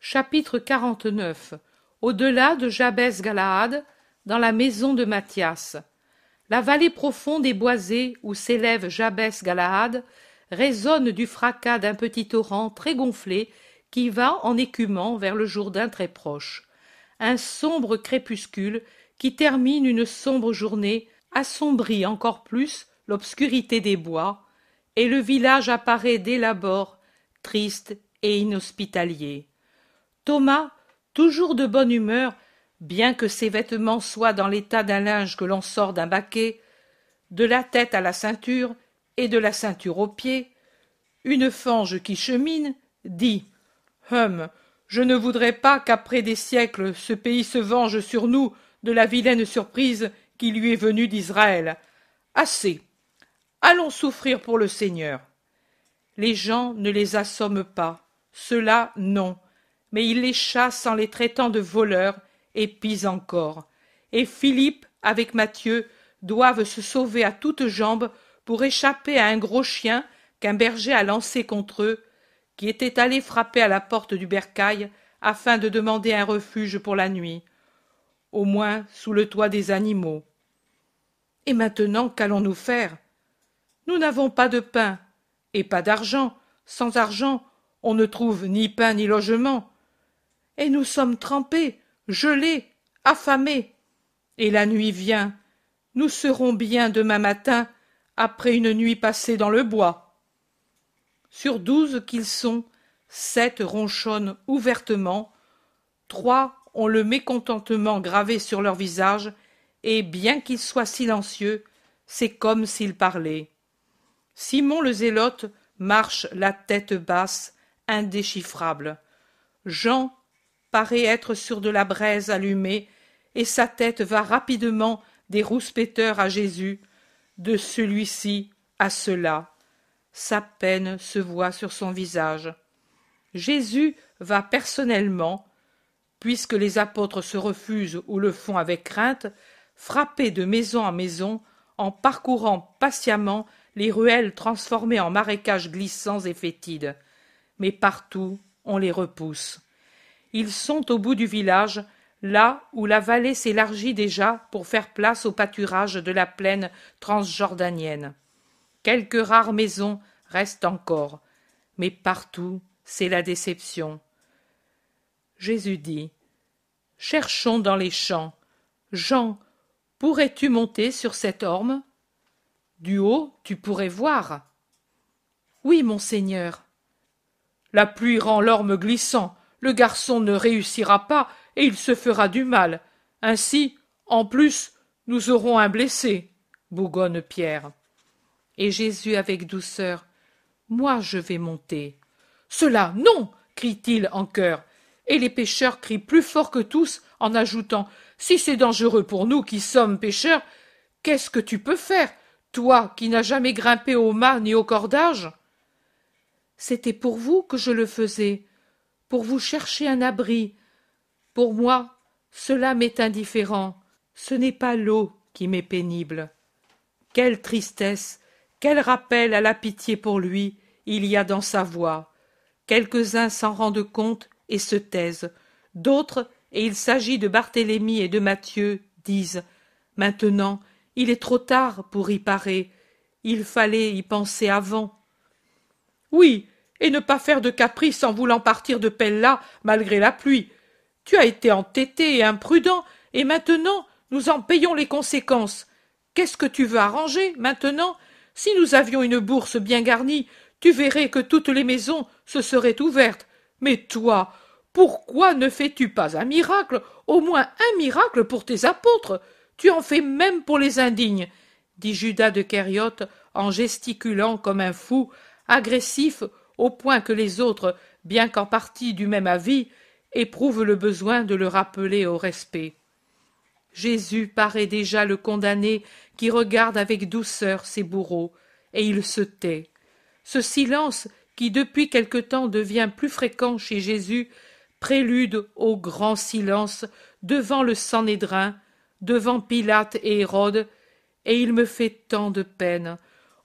Chapitre 49 Au-delà de Jabès Galaad, dans la maison de Mathias. La vallée profonde et boisée où s'élève Jabès Galaad résonne du fracas d'un petit torrent très gonflé qui va en écumant vers le Jourdain très proche. Un sombre crépuscule qui termine une sombre journée assombrit encore plus l'obscurité des bois, et le village apparaît dès l'abord triste et inhospitalier. Thomas, toujours de bonne humeur, bien que ses vêtements soient dans l'état d'un linge que l'on sort d'un baquet, de la tête à la ceinture et de la ceinture aux pieds, une fange qui chemine, dit Hum, je ne voudrais pas qu'après des siècles ce pays se venge sur nous de la vilaine surprise qui lui est venue d'Israël. Assez. Allons souffrir pour le Seigneur. Les gens ne les assomment pas, ceux-là non, mais ils les chassent en les traitant de voleurs, et pis encore. Et Philippe, avec Matthieu, doivent se sauver à toutes jambes pour échapper à un gros chien qu'un berger a lancé contre eux, qui était allé frapper à la porte du bercail afin de demander un refuge pour la nuit, au moins sous le toit des animaux. Et maintenant, qu'allons-nous faire? Nous n'avons pas de pain et pas d'argent. Sans argent, on ne trouve ni pain ni logement. Et nous sommes trempés, gelés, affamés. Et la nuit vient. Nous serons bien demain matin, après une nuit passée dans le bois. Sur douze qu'ils sont, sept ronchonnent ouvertement, trois ont le mécontentement gravé sur leur visage, et bien qu'ils soient silencieux, c'est comme s'ils parlaient. Simon le zélote marche la tête basse, indéchiffrable. Jean paraît être sur de la braise allumée, et sa tête va rapidement des rouspéteurs à Jésus, de celui-ci à cela. Sa peine se voit sur son visage. Jésus va personnellement, puisque les apôtres se refusent ou le font avec crainte, frapper de maison en maison, en parcourant patiemment les ruelles transformées en marécages glissants et fétides. Mais partout on les repousse. Ils sont au bout du village, là où la vallée s'élargit déjà pour faire place au pâturage de la plaine transjordanienne. Quelques rares maisons restent encore, mais partout c'est la déception. Jésus dit Cherchons dans les champs. Jean, pourrais-tu monter sur cette orme? Du haut, tu pourrais voir. Oui, monseigneur. La pluie rend l'orme glissant, le garçon ne réussira pas et il se fera du mal. Ainsi, en plus, nous aurons un blessé, bougonne Pierre. Et Jésus avec douceur. Moi je vais monter. Cela, non. crie-t-il en chœur. Et les pêcheurs crient plus fort que tous en ajoutant. Si c'est dangereux pour nous qui sommes pêcheurs, qu'est-ce que tu peux faire, toi qui n'as jamais grimpé au mât ni au cordage? C'était pour vous que je le faisais, pour vous chercher un abri. Pour moi, cela m'est indifférent. Ce n'est pas l'eau qui m'est pénible. Quelle tristesse, quel rappel à la pitié pour lui il y a dans sa voix. Quelques-uns s'en rendent compte et se taisent. D'autres, et il s'agit de Barthélemy et de Matthieu, disent Maintenant, il est trop tard pour y parer. Il fallait y penser avant. Oui, et ne pas faire de caprice en voulant partir de Pella malgré la pluie. Tu as été entêté et imprudent, et maintenant nous en payons les conséquences. Qu'est-ce que tu veux arranger maintenant? Si nous avions une bourse bien garnie, tu verrais que toutes les maisons se seraient ouvertes. Mais toi, pourquoi ne fais-tu pas un miracle, au moins un miracle pour tes apôtres? Tu en fais même pour les indignes, dit Judas de Kériote en gesticulant comme un fou, agressif au point que les autres, bien qu'en partie du même avis, éprouvent le besoin de le rappeler au respect. Jésus paraît déjà le condamné qui regarde avec douceur ses bourreaux, et il se tait. Ce silence, qui depuis quelque temps devient plus fréquent chez Jésus, prélude au grand silence devant le Sanhédrin, devant Pilate et Hérode, et il me fait tant de peine.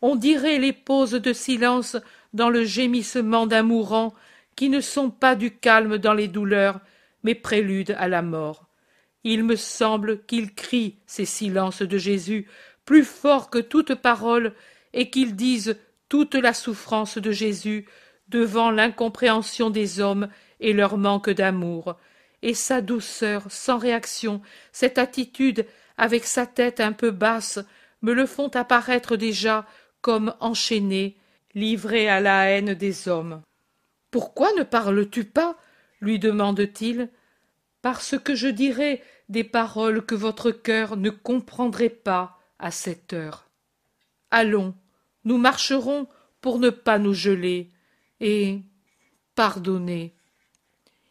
On dirait les pauses de silence dans le gémissement d'un mourant qui ne sont pas du calme dans les douleurs, mais préludes à la mort. Il me semble qu'ils crient ces silences de Jésus plus fort que toute parole, et qu'ils disent toute la souffrance de Jésus devant l'incompréhension des hommes et leur manque d'amour, et sa douceur sans réaction, cette attitude avec sa tête un peu basse, me le font apparaître déjà comme enchaîné, livré à la haine des hommes. Pourquoi ne parles-tu pas lui demande-t-il. Parce que je dirai des paroles que votre cœur ne comprendrait pas à cette heure. Allons, nous marcherons pour ne pas nous geler, et pardonnez.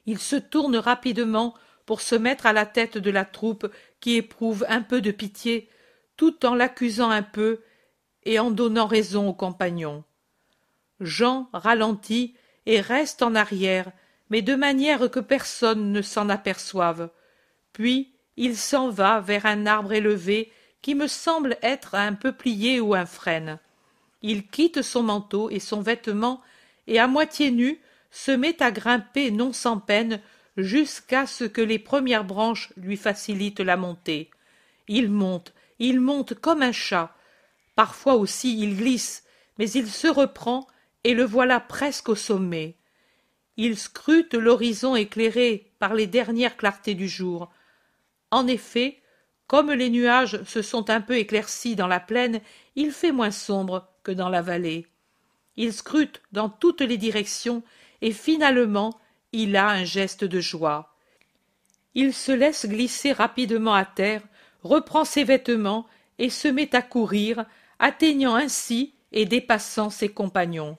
Il se tourne rapidement pour se mettre à la tête de la troupe qui éprouve un peu de pitié, tout en l'accusant un peu et en donnant raison aux compagnons. Jean ralentit et reste en arrière, mais de manière que personne ne s'en aperçoive. Puis il s'en va vers un arbre élevé qui me semble être un peuplier ou un frêne. Il quitte son manteau et son vêtement et à moitié nu se met à grimper non sans peine jusqu'à ce que les premières branches lui facilitent la montée. Il monte, il monte comme un chat. Parfois aussi il glisse, mais il se reprend et le voilà presque au sommet. Il scrute l'horizon éclairé par les dernières clartés du jour. En effet, comme les nuages se sont un peu éclaircis dans la plaine, il fait moins sombre que dans la vallée. Il scrute dans toutes les directions et finalement il a un geste de joie. Il se laisse glisser rapidement à terre, reprend ses vêtements et se met à courir, atteignant ainsi et dépassant ses compagnons.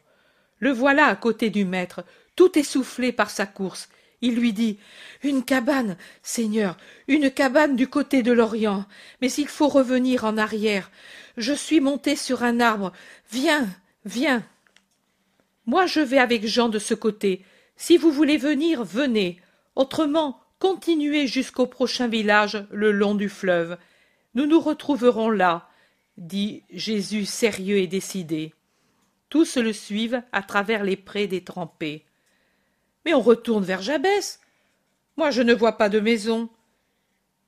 Le voilà à côté du maître, tout essoufflé par sa course. Il lui dit Une cabane, Seigneur, une cabane du côté de l'Orient, mais il faut revenir en arrière. Je suis monté sur un arbre. Viens, viens. Moi je vais avec Jean de ce côté. Si vous voulez venir, venez. Autrement, continuez jusqu'au prochain village le long du fleuve. Nous nous retrouverons là, dit Jésus sérieux et décidé. Tous le suivent à travers les prés détrempés. Mais on retourne vers Jabès. Moi, je ne vois pas de maison.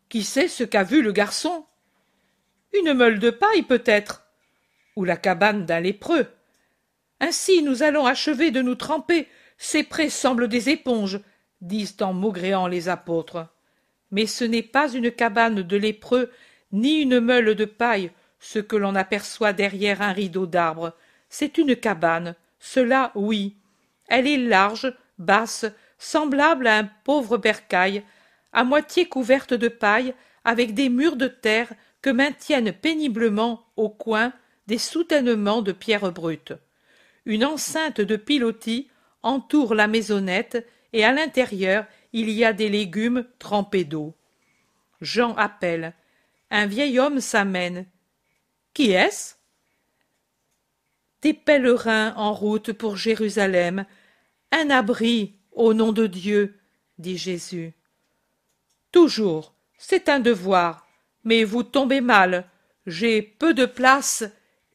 Qui sait ce qu'a vu le garçon? Une meule de paille, peut-être, ou la cabane d'un lépreux. Ainsi, nous allons achever de nous tremper. Ces prés semblent des éponges, disent en maugréant les apôtres. Mais ce n'est pas une cabane de lépreux, ni une meule de paille, ce que l'on aperçoit derrière un rideau d'arbres, c'est une cabane, cela oui. Elle est large, basse, semblable à un pauvre bercail, à moitié couverte de paille, avec des murs de terre que maintiennent péniblement au coin des soutènements de pierres brutes. Une enceinte de pilotis entoure la maisonnette et à l'intérieur il y a des légumes trempés d'eau. Jean appelle. Un vieil homme s'amène. Qui est-ce? Des pèlerins en route pour Jérusalem, un abri au nom de Dieu, dit Jésus. Toujours, c'est un devoir, mais vous tombez mal, j'ai peu de place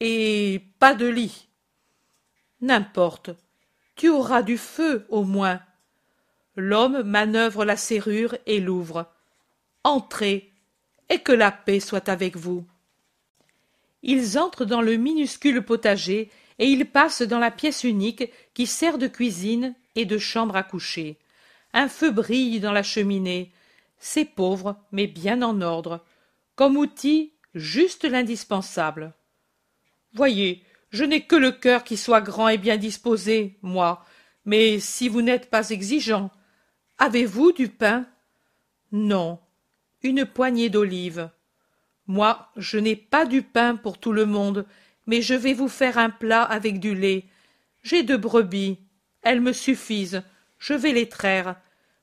et pas de lit. N'importe, tu auras du feu au moins. L'homme manœuvre la serrure et l'ouvre. Entrez, et que la paix soit avec vous. Ils entrent dans le minuscule potager et ils passent dans la pièce unique qui sert de cuisine et de chambre à coucher. Un feu brille dans la cheminée. C'est pauvre, mais bien en ordre. Comme outil, juste l'indispensable. Voyez, je n'ai que le cœur qui soit grand et bien disposé, moi. Mais si vous n'êtes pas exigeant, avez-vous du pain? Non. Une poignée d'olives. Moi, je n'ai pas du pain pour tout le monde, mais je vais vous faire un plat avec du lait. J'ai deux brebis. Elles me suffisent. Je vais les traire.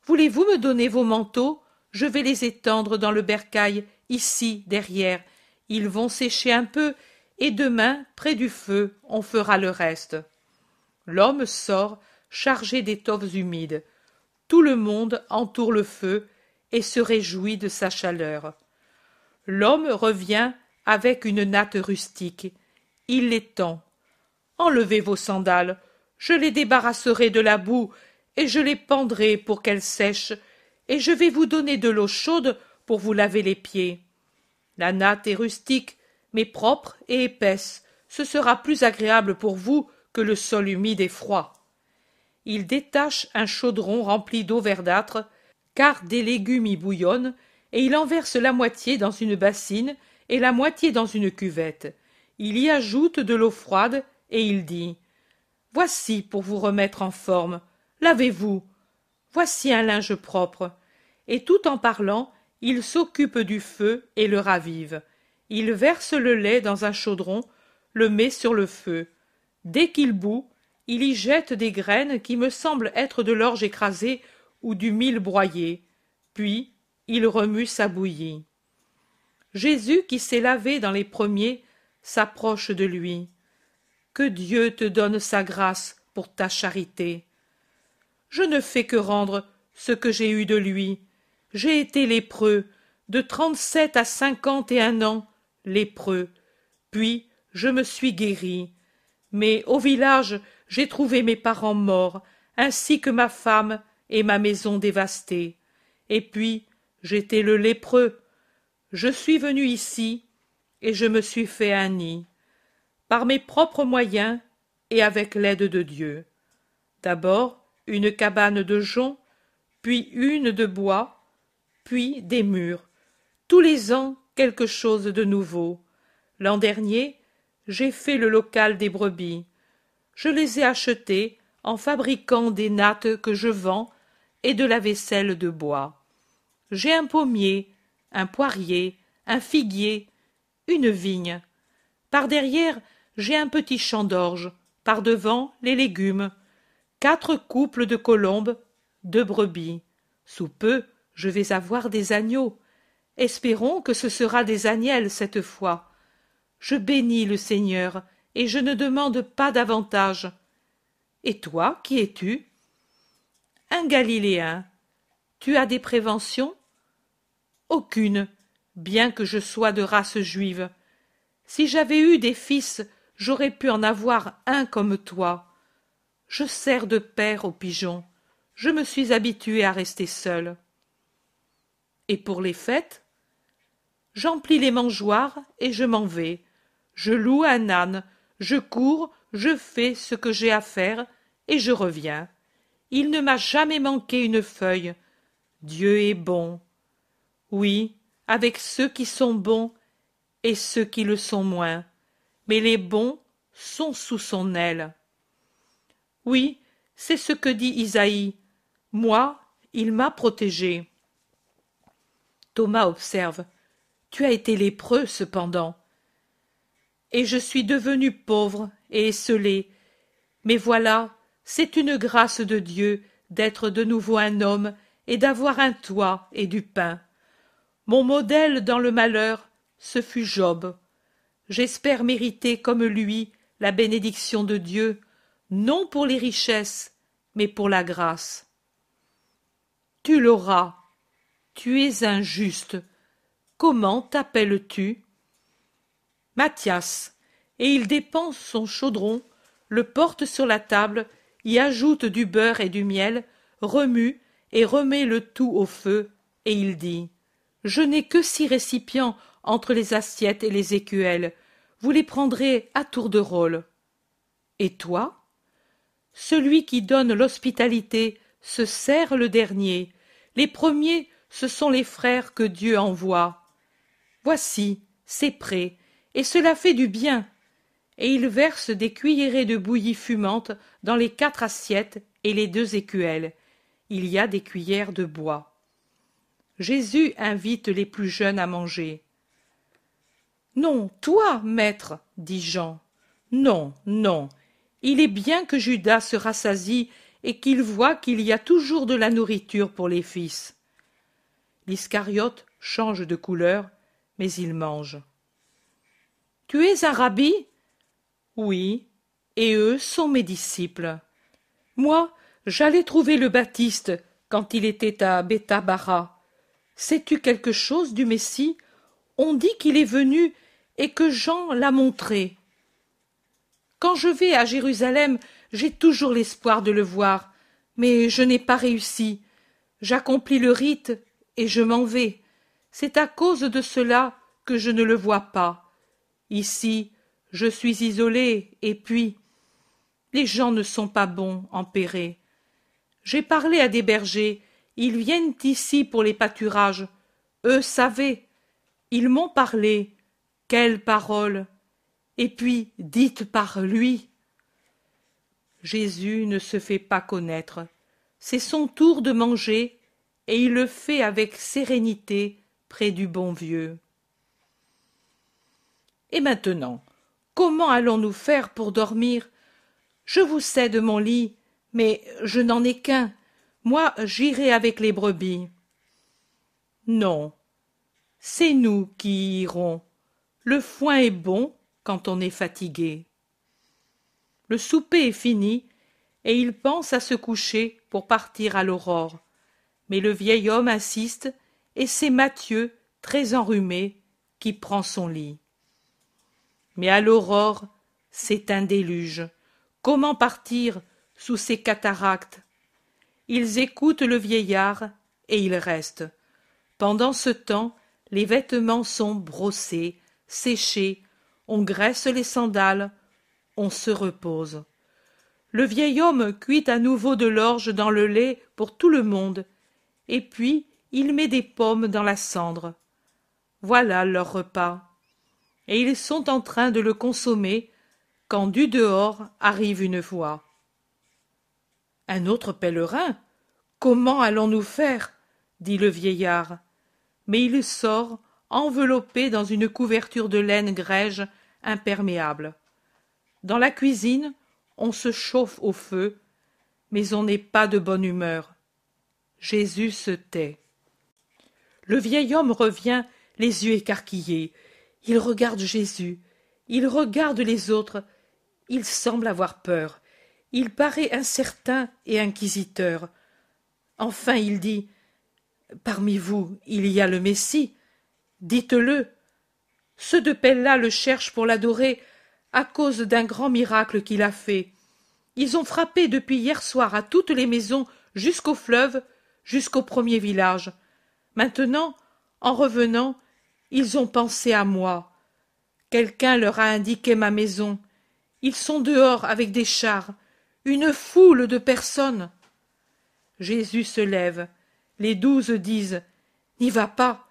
Voulez-vous me donner vos manteaux? Je vais les étendre dans le bercail, ici, derrière. Ils vont sécher un peu, et demain, près du feu, on fera le reste. L'homme sort, chargé d'étoffes humides. Tout le monde entoure le feu et se réjouit de sa chaleur. L'homme revient avec une natte rustique il est temps. Enlevez vos sandales, je les débarrasserai de la boue, et je les pendrai pour qu'elles sèchent, et je vais vous donner de l'eau chaude pour vous laver les pieds. La natte est rustique, mais propre et épaisse, ce sera plus agréable pour vous que le sol humide et froid. Il détache un chaudron rempli d'eau verdâtre, car des légumes y bouillonnent, et il en verse la moitié dans une bassine et la moitié dans une cuvette. Il y ajoute de l'eau froide, et il dit Voici pour vous remettre en forme. Lavez-vous. Voici un linge propre. Et tout en parlant, il s'occupe du feu et le ravive. Il verse le lait dans un chaudron, le met sur le feu. Dès qu'il bout, il y jette des graines qui me semblent être de l'orge écrasée ou du mil broyé. Puis il remue sa bouillie. Jésus, qui s'est lavé dans les premiers, s'approche de lui. Que Dieu te donne sa grâce pour ta charité. Je ne fais que rendre ce que j'ai eu de lui. J'ai été lépreux, de trente-sept à cinquante et un ans, lépreux. Puis je me suis guéri. Mais au village, j'ai trouvé mes parents morts, ainsi que ma femme et ma maison dévastée. Et puis, j'étais le lépreux. Je suis venu ici, et je me suis fait un nid, par mes propres moyens et avec l'aide de Dieu. D'abord une cabane de jonc, puis une de bois, puis des murs. Tous les ans quelque chose de nouveau. L'an dernier, j'ai fait le local des brebis. Je les ai achetées en fabriquant des nattes que je vends et de la vaisselle de bois. J'ai un pommier, un poirier, un figuier, une vigne. Par derrière, j'ai un petit champ d'orge, par devant les légumes, quatre couples de colombes, deux brebis. Sous peu, je vais avoir des agneaux. Espérons que ce sera des agnelles cette fois. Je bénis le Seigneur, et je ne demande pas davantage. Et toi, qui es-tu? Un Galiléen. Tu as des préventions? Aucune bien que je sois de race juive. Si j'avais eu des fils, j'aurais pu en avoir un comme toi. Je sers de père aux pigeons. Je me suis habitué à rester seul. Et pour les fêtes J'emplis les mangeoires et je m'en vais. Je loue un âne, je cours, je fais ce que j'ai à faire et je reviens. Il ne m'a jamais manqué une feuille. Dieu est bon. Oui, avec ceux qui sont bons et ceux qui le sont moins. Mais les bons sont sous son aile. Oui, c'est ce que dit Isaïe. Moi, il m'a protégé. Thomas observe. Tu as été lépreux cependant. Et je suis devenu pauvre et esselé. Mais voilà, c'est une grâce de Dieu d'être de nouveau un homme et d'avoir un toit et du pain. Mon modèle dans le malheur, ce fut Job. J'espère mériter comme lui la bénédiction de Dieu, non pour les richesses, mais pour la grâce. Tu l'auras. Tu es injuste. Comment t'appelles-tu? Mathias. Et il dépense son chaudron, le porte sur la table, y ajoute du beurre et du miel, remue et remet le tout au feu, et il dit je n'ai que six récipients entre les assiettes et les écuelles. Vous les prendrez à tour de rôle. Et toi? Celui qui donne l'hospitalité se sert le dernier. Les premiers, ce sont les frères que Dieu envoie. Voici, c'est prêt, et cela fait du bien. Et il verse des cuillerées de bouillie fumante dans les quatre assiettes et les deux écuelles. Il y a des cuillères de bois. Jésus invite les plus jeunes à manger. Non, toi, maître, dit Jean. Non, non. Il est bien que Judas se rassasie et qu'il voit qu'il y a toujours de la nourriture pour les fils. L'Iscariote change de couleur, mais il mange. Tu es un rabbi? Oui, et eux sont mes disciples. Moi, j'allais trouver le Baptiste quand il était à Bethabara. Sais-tu quelque chose du Messie? On dit qu'il est venu et que Jean l'a montré. Quand je vais à Jérusalem, j'ai toujours l'espoir de le voir, Mais je n'ai pas réussi. J'accomplis le rite et je m'en vais. C'est à cause de cela que je ne le vois pas. Ici, je suis isolé, et puis les gens ne sont pas bons en. J'ai parlé à des bergers, ils viennent ici pour les pâturages. Eux savaient. Ils m'ont parlé. Quelle parole. Et puis, dites par lui. Jésus ne se fait pas connaître. C'est son tour de manger, et il le fait avec sérénité près du bon vieux. Et maintenant, comment allons-nous faire pour dormir? Je vous cède mon lit, mais je n'en ai qu'un. Moi, j'irai avec les brebis. Non, c'est nous qui irons. Le foin est bon quand on est fatigué. Le souper est fini, et il pense à se coucher pour partir à l'aurore. Mais le vieil homme insiste, et c'est Mathieu, très enrhumé, qui prend son lit. Mais à l'aurore, c'est un déluge. Comment partir sous ces cataractes? Ils écoutent le vieillard, et ils restent. Pendant ce temps, les vêtements sont brossés, séchés, on graisse les sandales, on se repose. Le vieil homme cuit à nouveau de l'orge dans le lait pour tout le monde, et puis il met des pommes dans la cendre. Voilà leur repas. Et ils sont en train de le consommer quand du dehors arrive une voix. Un autre pèlerin Comment allons-nous faire? dit le vieillard. Mais il sort enveloppé dans une couverture de laine grège imperméable. Dans la cuisine, on se chauffe au feu, mais on n'est pas de bonne humeur. Jésus se tait. Le vieil homme revient, les yeux écarquillés. Il regarde Jésus, il regarde les autres, il semble avoir peur. Il paraît incertain et inquisiteur. Enfin il dit Parmi vous, il y a le Messie. Dites-le. Ceux de Pella le cherchent pour l'adorer à cause d'un grand miracle qu'il a fait. Ils ont frappé depuis hier soir à toutes les maisons jusqu'au fleuve, jusqu'au premier village. Maintenant, en revenant, ils ont pensé à moi. Quelqu'un leur a indiqué ma maison. Ils sont dehors avec des chars, une foule de personnes. Jésus se lève. Les douze disent N'y va pas.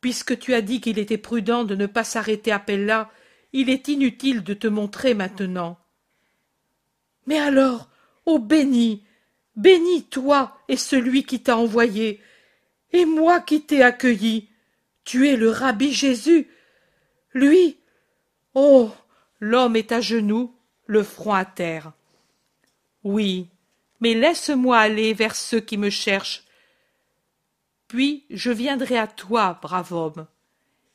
Puisque tu as dit qu'il était prudent de ne pas s'arrêter à Pella, il est inutile de te montrer maintenant. Mais alors, ô béni, béni toi et celui qui t'a envoyé, et moi qui t'ai accueilli. Tu es le rabbi Jésus. Lui. Oh. L'homme est à genoux, le front à terre. Oui, mais laisse-moi aller vers ceux qui me cherchent. Puis je viendrai à toi, brave homme.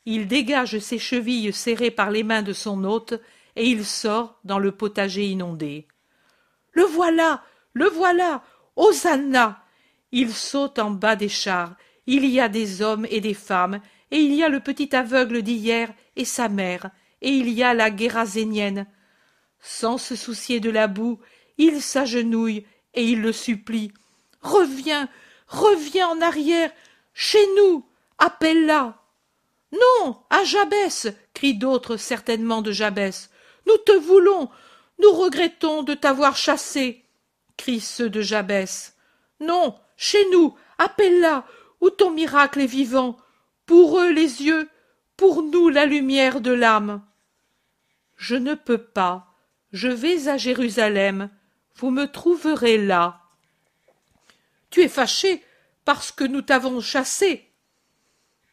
Il dégage ses chevilles serrées par les mains de son hôte, et il sort dans le potager inondé. Le voilà. Le voilà. Hosanna. Il saute en bas des chars. Il y a des hommes et des femmes, et il y a le petit aveugle d'hier et sa mère, et il y a la guérazénienne. Sans se soucier de la boue, il s'agenouille et il le supplie. Reviens, reviens en arrière, chez nous, appelle-la. Non, à Jabès, crient d'autres certainement de Jabès. Nous te voulons, nous regrettons de t'avoir chassé, crient ceux de Jabès. Non, chez nous, appelle-la, où ton miracle est vivant, pour eux les yeux, pour nous la lumière de l'âme. Je ne peux pas, je vais à Jérusalem, vous me trouverez là. Tu es fâché parce que nous t'avons chassé.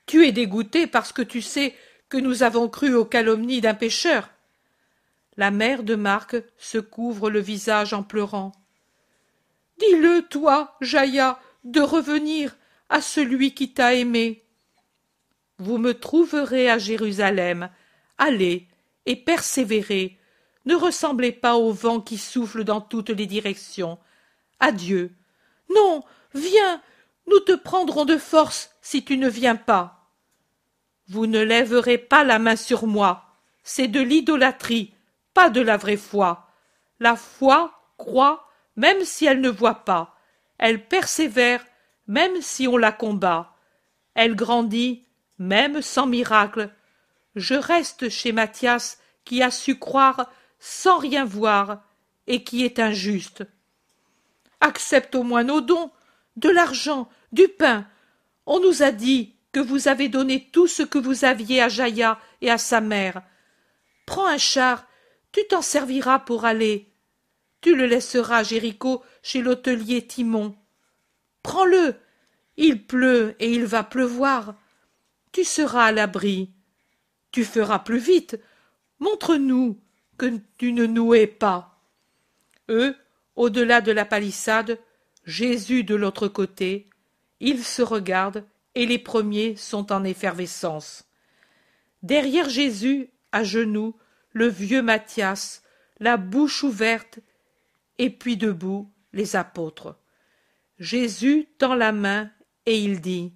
Tu es dégoûté parce que tu sais que nous avons cru aux calomnies d'un pécheur. La mère de Marc se couvre le visage en pleurant. Dis-le, toi, Jaïa, de revenir à celui qui t'a aimé. Vous me trouverez à Jérusalem. Allez et persévérez. Ne ressemblez pas au vent qui souffle dans toutes les directions. Adieu. Non, viens, nous te prendrons de force si tu ne viens pas. Vous ne lèverez pas la main sur moi. C'est de l'idolâtrie, pas de la vraie foi. La foi croit même si elle ne voit pas. Elle persévère même si on la combat. Elle grandit même sans miracle. Je reste chez Mathias qui a su croire sans rien voir et qui est injuste. Accepte au moins nos dons, de l'argent, du pain. On nous a dit que vous avez donné tout ce que vous aviez à Jaïa et à sa mère. Prends un char, tu t'en serviras pour aller. Tu le laisseras, Jéricho, chez l'hôtelier Timon. Prends-le. Il pleut et il va pleuvoir. Tu seras à l'abri. Tu feras plus vite. Montre-nous que tu ne nous hais pas. Eux, au-delà de la palissade, Jésus de l'autre côté, ils se regardent et les premiers sont en effervescence. Derrière Jésus, à genoux, le vieux Matthias, la bouche ouverte, et puis debout, les apôtres. Jésus tend la main et il dit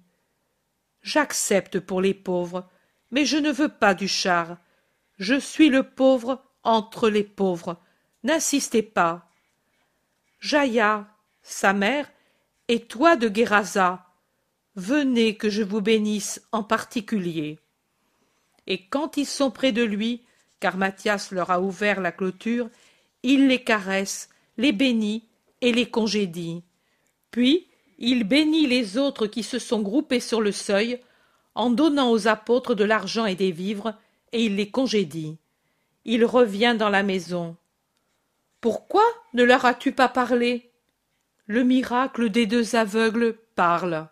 J'accepte pour les pauvres, mais je ne veux pas du char. Je suis le pauvre entre les pauvres. N'insistez pas. Jaïa, sa mère, et toi de Guérasa, venez que je vous bénisse en particulier. Et quand ils sont près de lui, car Mathias leur a ouvert la clôture, il les caresse, les bénit et les congédie. Puis il bénit les autres qui se sont groupés sur le seuil, en donnant aux apôtres de l'argent et des vivres, et il les congédie. Il revient dans la maison. Pourquoi ne leur as-tu pas parlé? Le miracle des deux aveugles parle.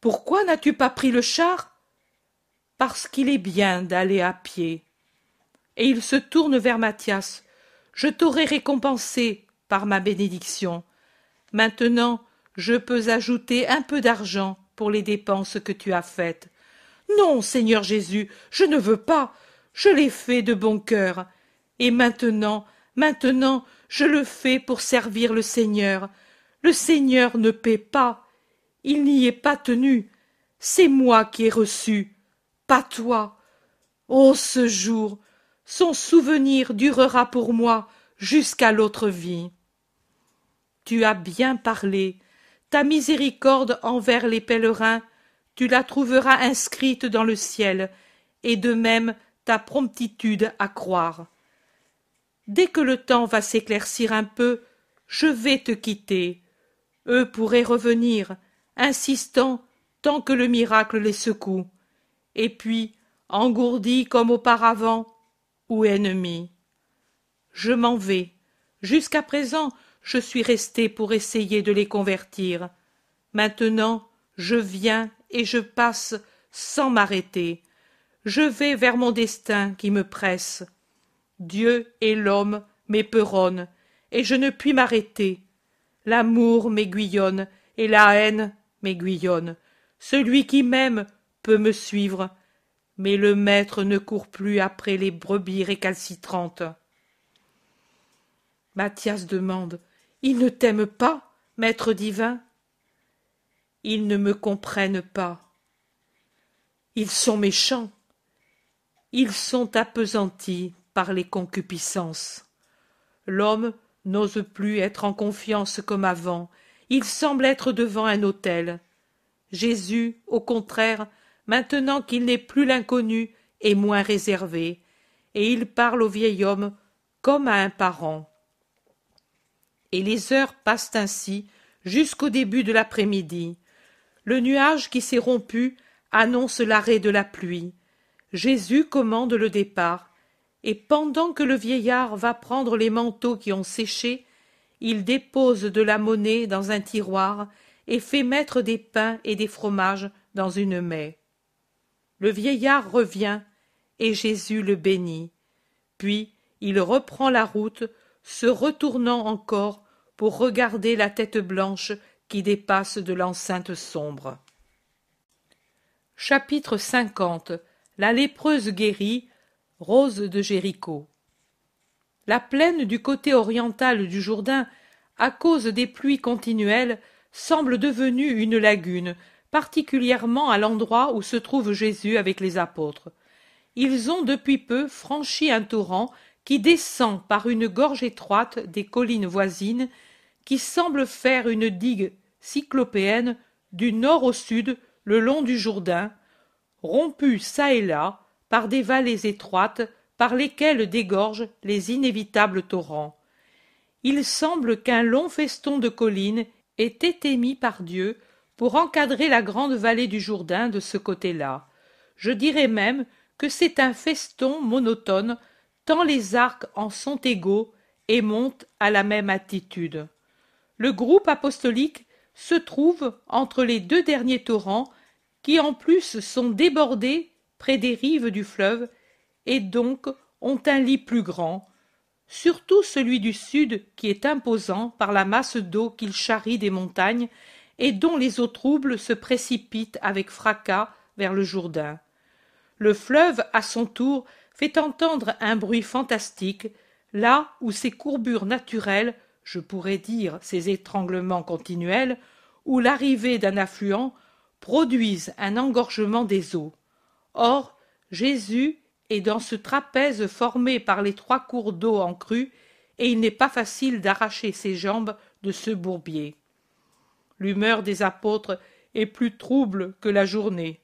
Pourquoi n'as-tu pas pris le char? Parce qu'il est bien d'aller à pied. Et il se tourne vers Mathias. Je t'aurai récompensé par ma bénédiction. Maintenant, je peux ajouter un peu d'argent pour les dépenses que tu as faites. Non, Seigneur Jésus, je ne veux pas. Je l'ai fait de bon cœur. Et maintenant, maintenant, je le fais pour servir le Seigneur. Le Seigneur ne paie pas. Il n'y est pas tenu. C'est moi qui ai reçu, pas toi. Ô ce jour, son souvenir durera pour moi jusqu'à l'autre vie. Tu as bien parlé, ta miséricorde envers les pèlerins, tu la trouveras inscrite dans le ciel, et de même ta promptitude à croire. Dès que le temps va s'éclaircir un peu, je vais te quitter. Eux pourraient revenir, insistant tant que le miracle les secoue, et puis, engourdis comme auparavant, ou ennemis. Je m'en vais. Jusqu'à présent, je suis resté pour essayer de les convertir. Maintenant, je viens et je passe sans m'arrêter. Je vais vers mon destin qui me presse. Dieu et l'homme m'éperonnent, et je ne puis m'arrêter. L'amour m'aiguillonne, et la haine m'aiguillonne. Celui qui m'aime peut me suivre, mais le maître ne court plus après les brebis récalcitrantes. Mathias demande ils ne t'aiment pas, maître divin? Ils ne me comprennent pas. Ils sont méchants. Ils sont appesantis par les concupiscences. L'homme n'ose plus être en confiance comme avant. Il semble être devant un autel. Jésus, au contraire, maintenant qu'il n'est plus l'inconnu, est moins réservé, et il parle au vieil homme comme à un parent et les heures passent ainsi jusqu'au début de l'après-midi. Le nuage qui s'est rompu annonce l'arrêt de la pluie. Jésus commande le départ, et pendant que le vieillard va prendre les manteaux qui ont séché, il dépose de la monnaie dans un tiroir et fait mettre des pains et des fromages dans une maie. Le vieillard revient, et Jésus le bénit. Puis il reprend la route, se retournant encore pour regarder la tête blanche qui dépasse de l'enceinte sombre. Chapitre 50 La lépreuse guérie, Rose de Jéricho. La plaine du côté oriental du Jourdain, à cause des pluies continuelles, semble devenue une lagune, particulièrement à l'endroit où se trouve Jésus avec les apôtres. Ils ont depuis peu franchi un torrent qui descend par une gorge étroite des collines voisines qui semble faire une digue cyclopéenne du nord au sud le long du Jourdain, rompue çà et là par des vallées étroites par lesquelles dégorgent les inévitables torrents. Il semble qu'un long feston de collines ait été mis par Dieu pour encadrer la grande vallée du Jourdain de ce côté-là. Je dirais même que c'est un feston monotone, tant les arcs en sont égaux et montent à la même altitude. Le groupe apostolique se trouve entre les deux derniers torrents qui en plus sont débordés près des rives du fleuve et donc ont un lit plus grand, surtout celui du sud qui est imposant par la masse d'eau qu'il charrie des montagnes et dont les eaux troubles se précipitent avec fracas vers le Jourdain. Le fleuve, à son tour, fait entendre un bruit fantastique, là où ses courbures naturelles, je pourrais dire ses étranglements continuels, ou l'arrivée d'un affluent, produisent un engorgement des eaux. Or, Jésus est dans ce trapèze formé par les trois cours d'eau en crue, et il n'est pas facile d'arracher ses jambes de ce bourbier. L'humeur des apôtres est plus trouble que la journée.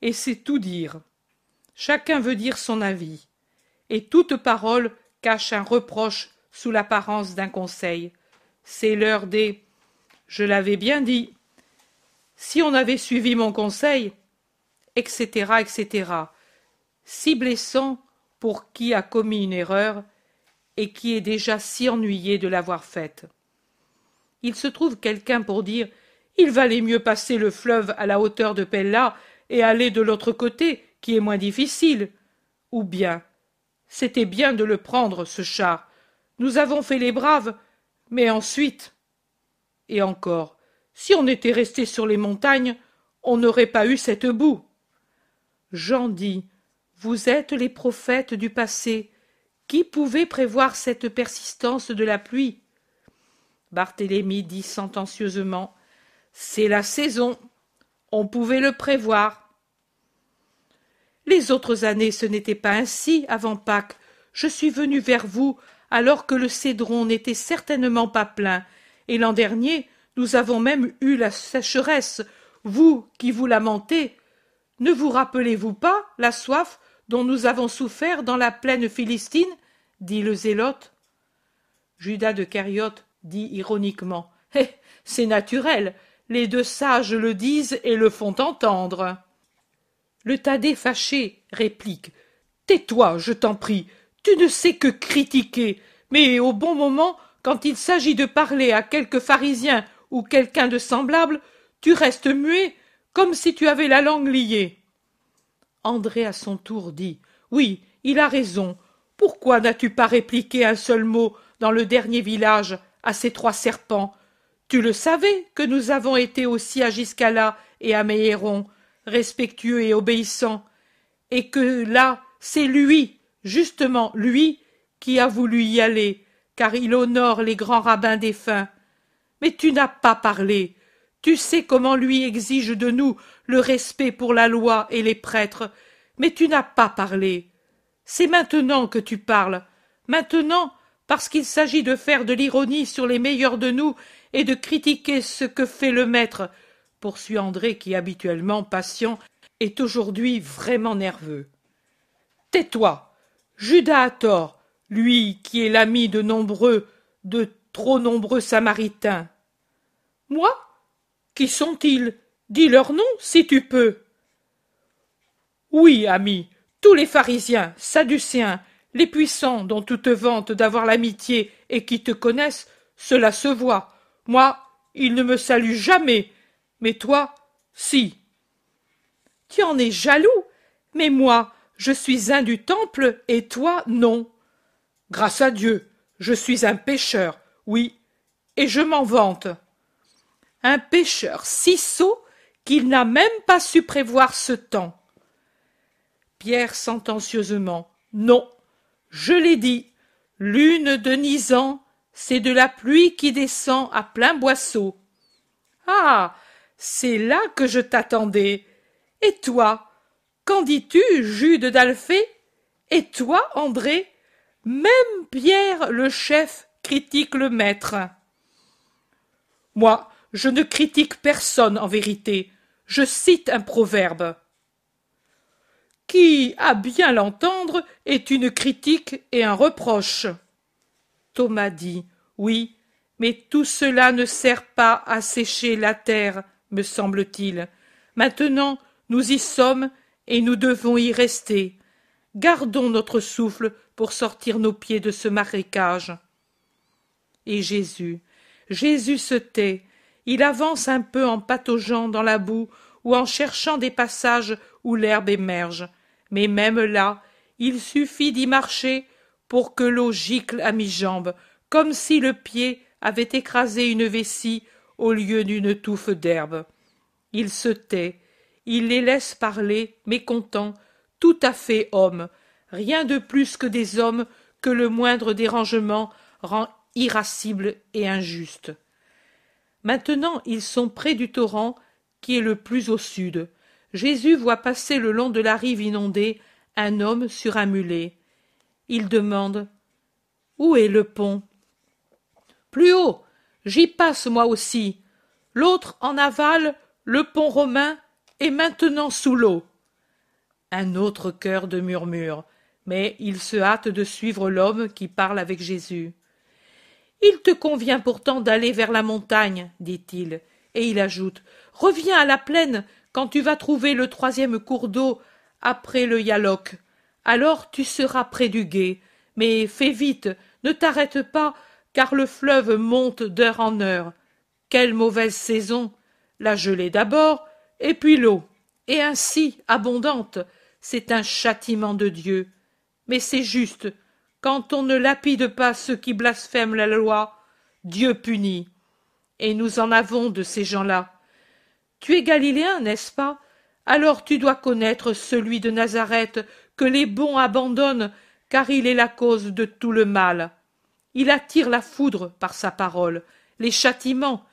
Et c'est tout dire. Chacun veut dire son avis, et toute parole cache un reproche sous l'apparence d'un conseil. C'est l'heure des. Je l'avais bien dit. Si on avait suivi mon conseil, etc., etc., si blessant pour qui a commis une erreur et qui est déjà si ennuyé de l'avoir faite. Il se trouve quelqu'un pour dire il valait mieux passer le fleuve à la hauteur de Pella et aller de l'autre côté, qui est moins difficile. Ou bien c'était bien de le prendre, ce char. Nous avons fait les braves, mais ensuite. Et encore, si on était resté sur les montagnes, on n'aurait pas eu cette boue. Jean dit Vous êtes les prophètes du passé. Qui pouvait prévoir cette persistance de la pluie? Barthélemy dit sentencieusement C'est la saison. On pouvait le prévoir. Les autres années, ce n'était pas ainsi avant Pâques. Je suis venu vers vous alors que le cédron n'était certainement pas plein, et l'an dernier, nous avons même eu la sécheresse, vous qui vous lamentez. Ne vous rappelez-vous pas la soif dont nous avons souffert dans la plaine philistine dit le zélote. Judas de Cariote dit ironiquement. Eh. C'est naturel. Les deux sages le disent et le font entendre. Le Thaddée fâché réplique. Tais-toi, je t'en prie. Tu ne sais que critiquer. Mais au bon moment, quand il s'agit de parler à quelque pharisien ou quelqu'un de semblable, tu restes muet, comme si tu avais la langue liée. André à son tour dit. Oui, il a raison. Pourquoi n'as-tu pas répliqué un seul mot dans le dernier village à ces trois serpents? Tu le savais que nous avons été aussi à Giscala et à Méhéron, respectueux et obéissants, et que là, c'est lui, justement lui, qui a voulu y aller, car il honore les grands rabbins défunts. Mais tu n'as pas parlé. Tu sais comment lui exige de nous le respect pour la loi et les prêtres, mais tu n'as pas parlé. C'est maintenant que tu parles. Maintenant, parce qu'il s'agit de faire de l'ironie sur les meilleurs de nous et de critiquer ce que fait le maître, poursuit André qui, habituellement patient, est aujourd'hui vraiment nerveux. Tais-toi. Judas a tort, lui qui est l'ami de nombreux, de trop nombreux Samaritains. Moi Qui sont-ils? Dis leur nom, si tu peux. Oui, ami, tous les pharisiens, sadducéens, les puissants dont tu te vantes d'avoir l'amitié et qui te connaissent, cela se voit. Moi, ils ne me saluent jamais, mais toi, si. Tu en es jaloux, mais moi, je suis un du temple et toi, non. Grâce à Dieu, je suis un pécheur, oui, et je m'en vante. Un pécheur si sot qu'il n'a même pas su prévoir ce temps. Pierre sentencieusement. Non, je l'ai dit, lune de Nisan, c'est de la pluie qui descend à plein boisseau. Ah. C'est là que je t'attendais. Et toi, qu'en dis-tu, Jude d'Alphée? Et toi, André? Même Pierre le chef critique le maître. Moi, je ne critique personne en vérité. Je cite un proverbe. Qui, à bien l'entendre, est une critique et un reproche. Thomas dit. Oui, mais tout cela ne sert pas à sécher la terre, me semble-t-il. Maintenant, nous y sommes et nous devons y rester. Gardons notre souffle pour sortir nos pieds de ce marécage. Et Jésus, Jésus se tait, il avance un peu en pataugeant dans la boue ou en cherchant des passages où l'herbe émerge. Mais même là, il suffit d'y marcher pour que l'eau gicle à mi-jambe, comme si le pied avait écrasé une vessie au lieu d'une touffe d'herbe. Il se tait, il les laisse parler, mécontents, tout à fait hommes, rien de plus que des hommes que le moindre dérangement rend irascible et injuste. Maintenant ils sont près du torrent qui est le plus au sud. Jésus voit passer le long de la rive inondée un homme sur un mulet. Il demande Où est le pont? Plus haut. J'y passe moi aussi. L'autre en aval, le pont romain, est maintenant sous l'eau. Un autre chœur de murmures, mais il se hâte de suivre l'homme qui parle avec Jésus. Il te convient pourtant d'aller vers la montagne, dit-il, et il ajoute Reviens à la plaine quand tu vas trouver le troisième cours d'eau après le Yalok. Alors tu seras près du gué. Mais fais vite, ne t'arrête pas, car le fleuve monte d'heure en heure. Quelle mauvaise saison. La gelée d'abord, et puis l'eau. Et ainsi abondante. C'est un châtiment de Dieu. Mais c'est juste, quand on ne lapide pas ceux qui blasphèment la loi, Dieu punit. Et nous en avons de ces gens-là. Tu es galiléen, n'est-ce pas? Alors tu dois connaître celui de Nazareth que les bons abandonnent, car il est la cause de tout le mal. Il attire la foudre par sa parole, les châtiments.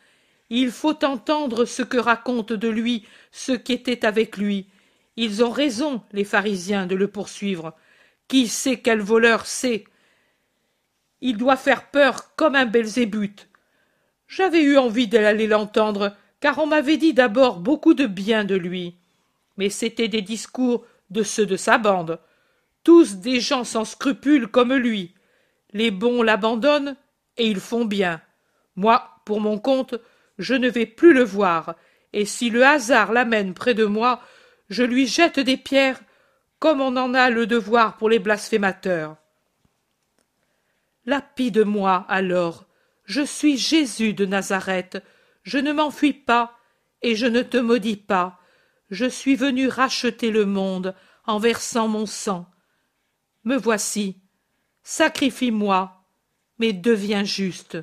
Il faut entendre ce que racontent de lui ceux qui étaient avec lui. Ils ont raison, les pharisiens, de le poursuivre. Qui sait quel voleur c'est? Il doit faire peur comme un Belzébuth. J'avais eu envie d'aller l'entendre, car on m'avait dit d'abord beaucoup de bien de lui. Mais c'étaient des discours de ceux de sa bande, tous des gens sans scrupules comme lui. Les bons l'abandonnent, et ils font bien. Moi, pour mon compte, je ne vais plus le voir, et si le hasard l'amène près de moi, je lui jette des pierres comme on en a le devoir pour les blasphémateurs. Lapide-moi alors, je suis Jésus de Nazareth, je ne m'enfuis pas, et je ne te maudis pas, je suis venu racheter le monde en versant mon sang. Me voici, sacrifie-moi, mais deviens juste.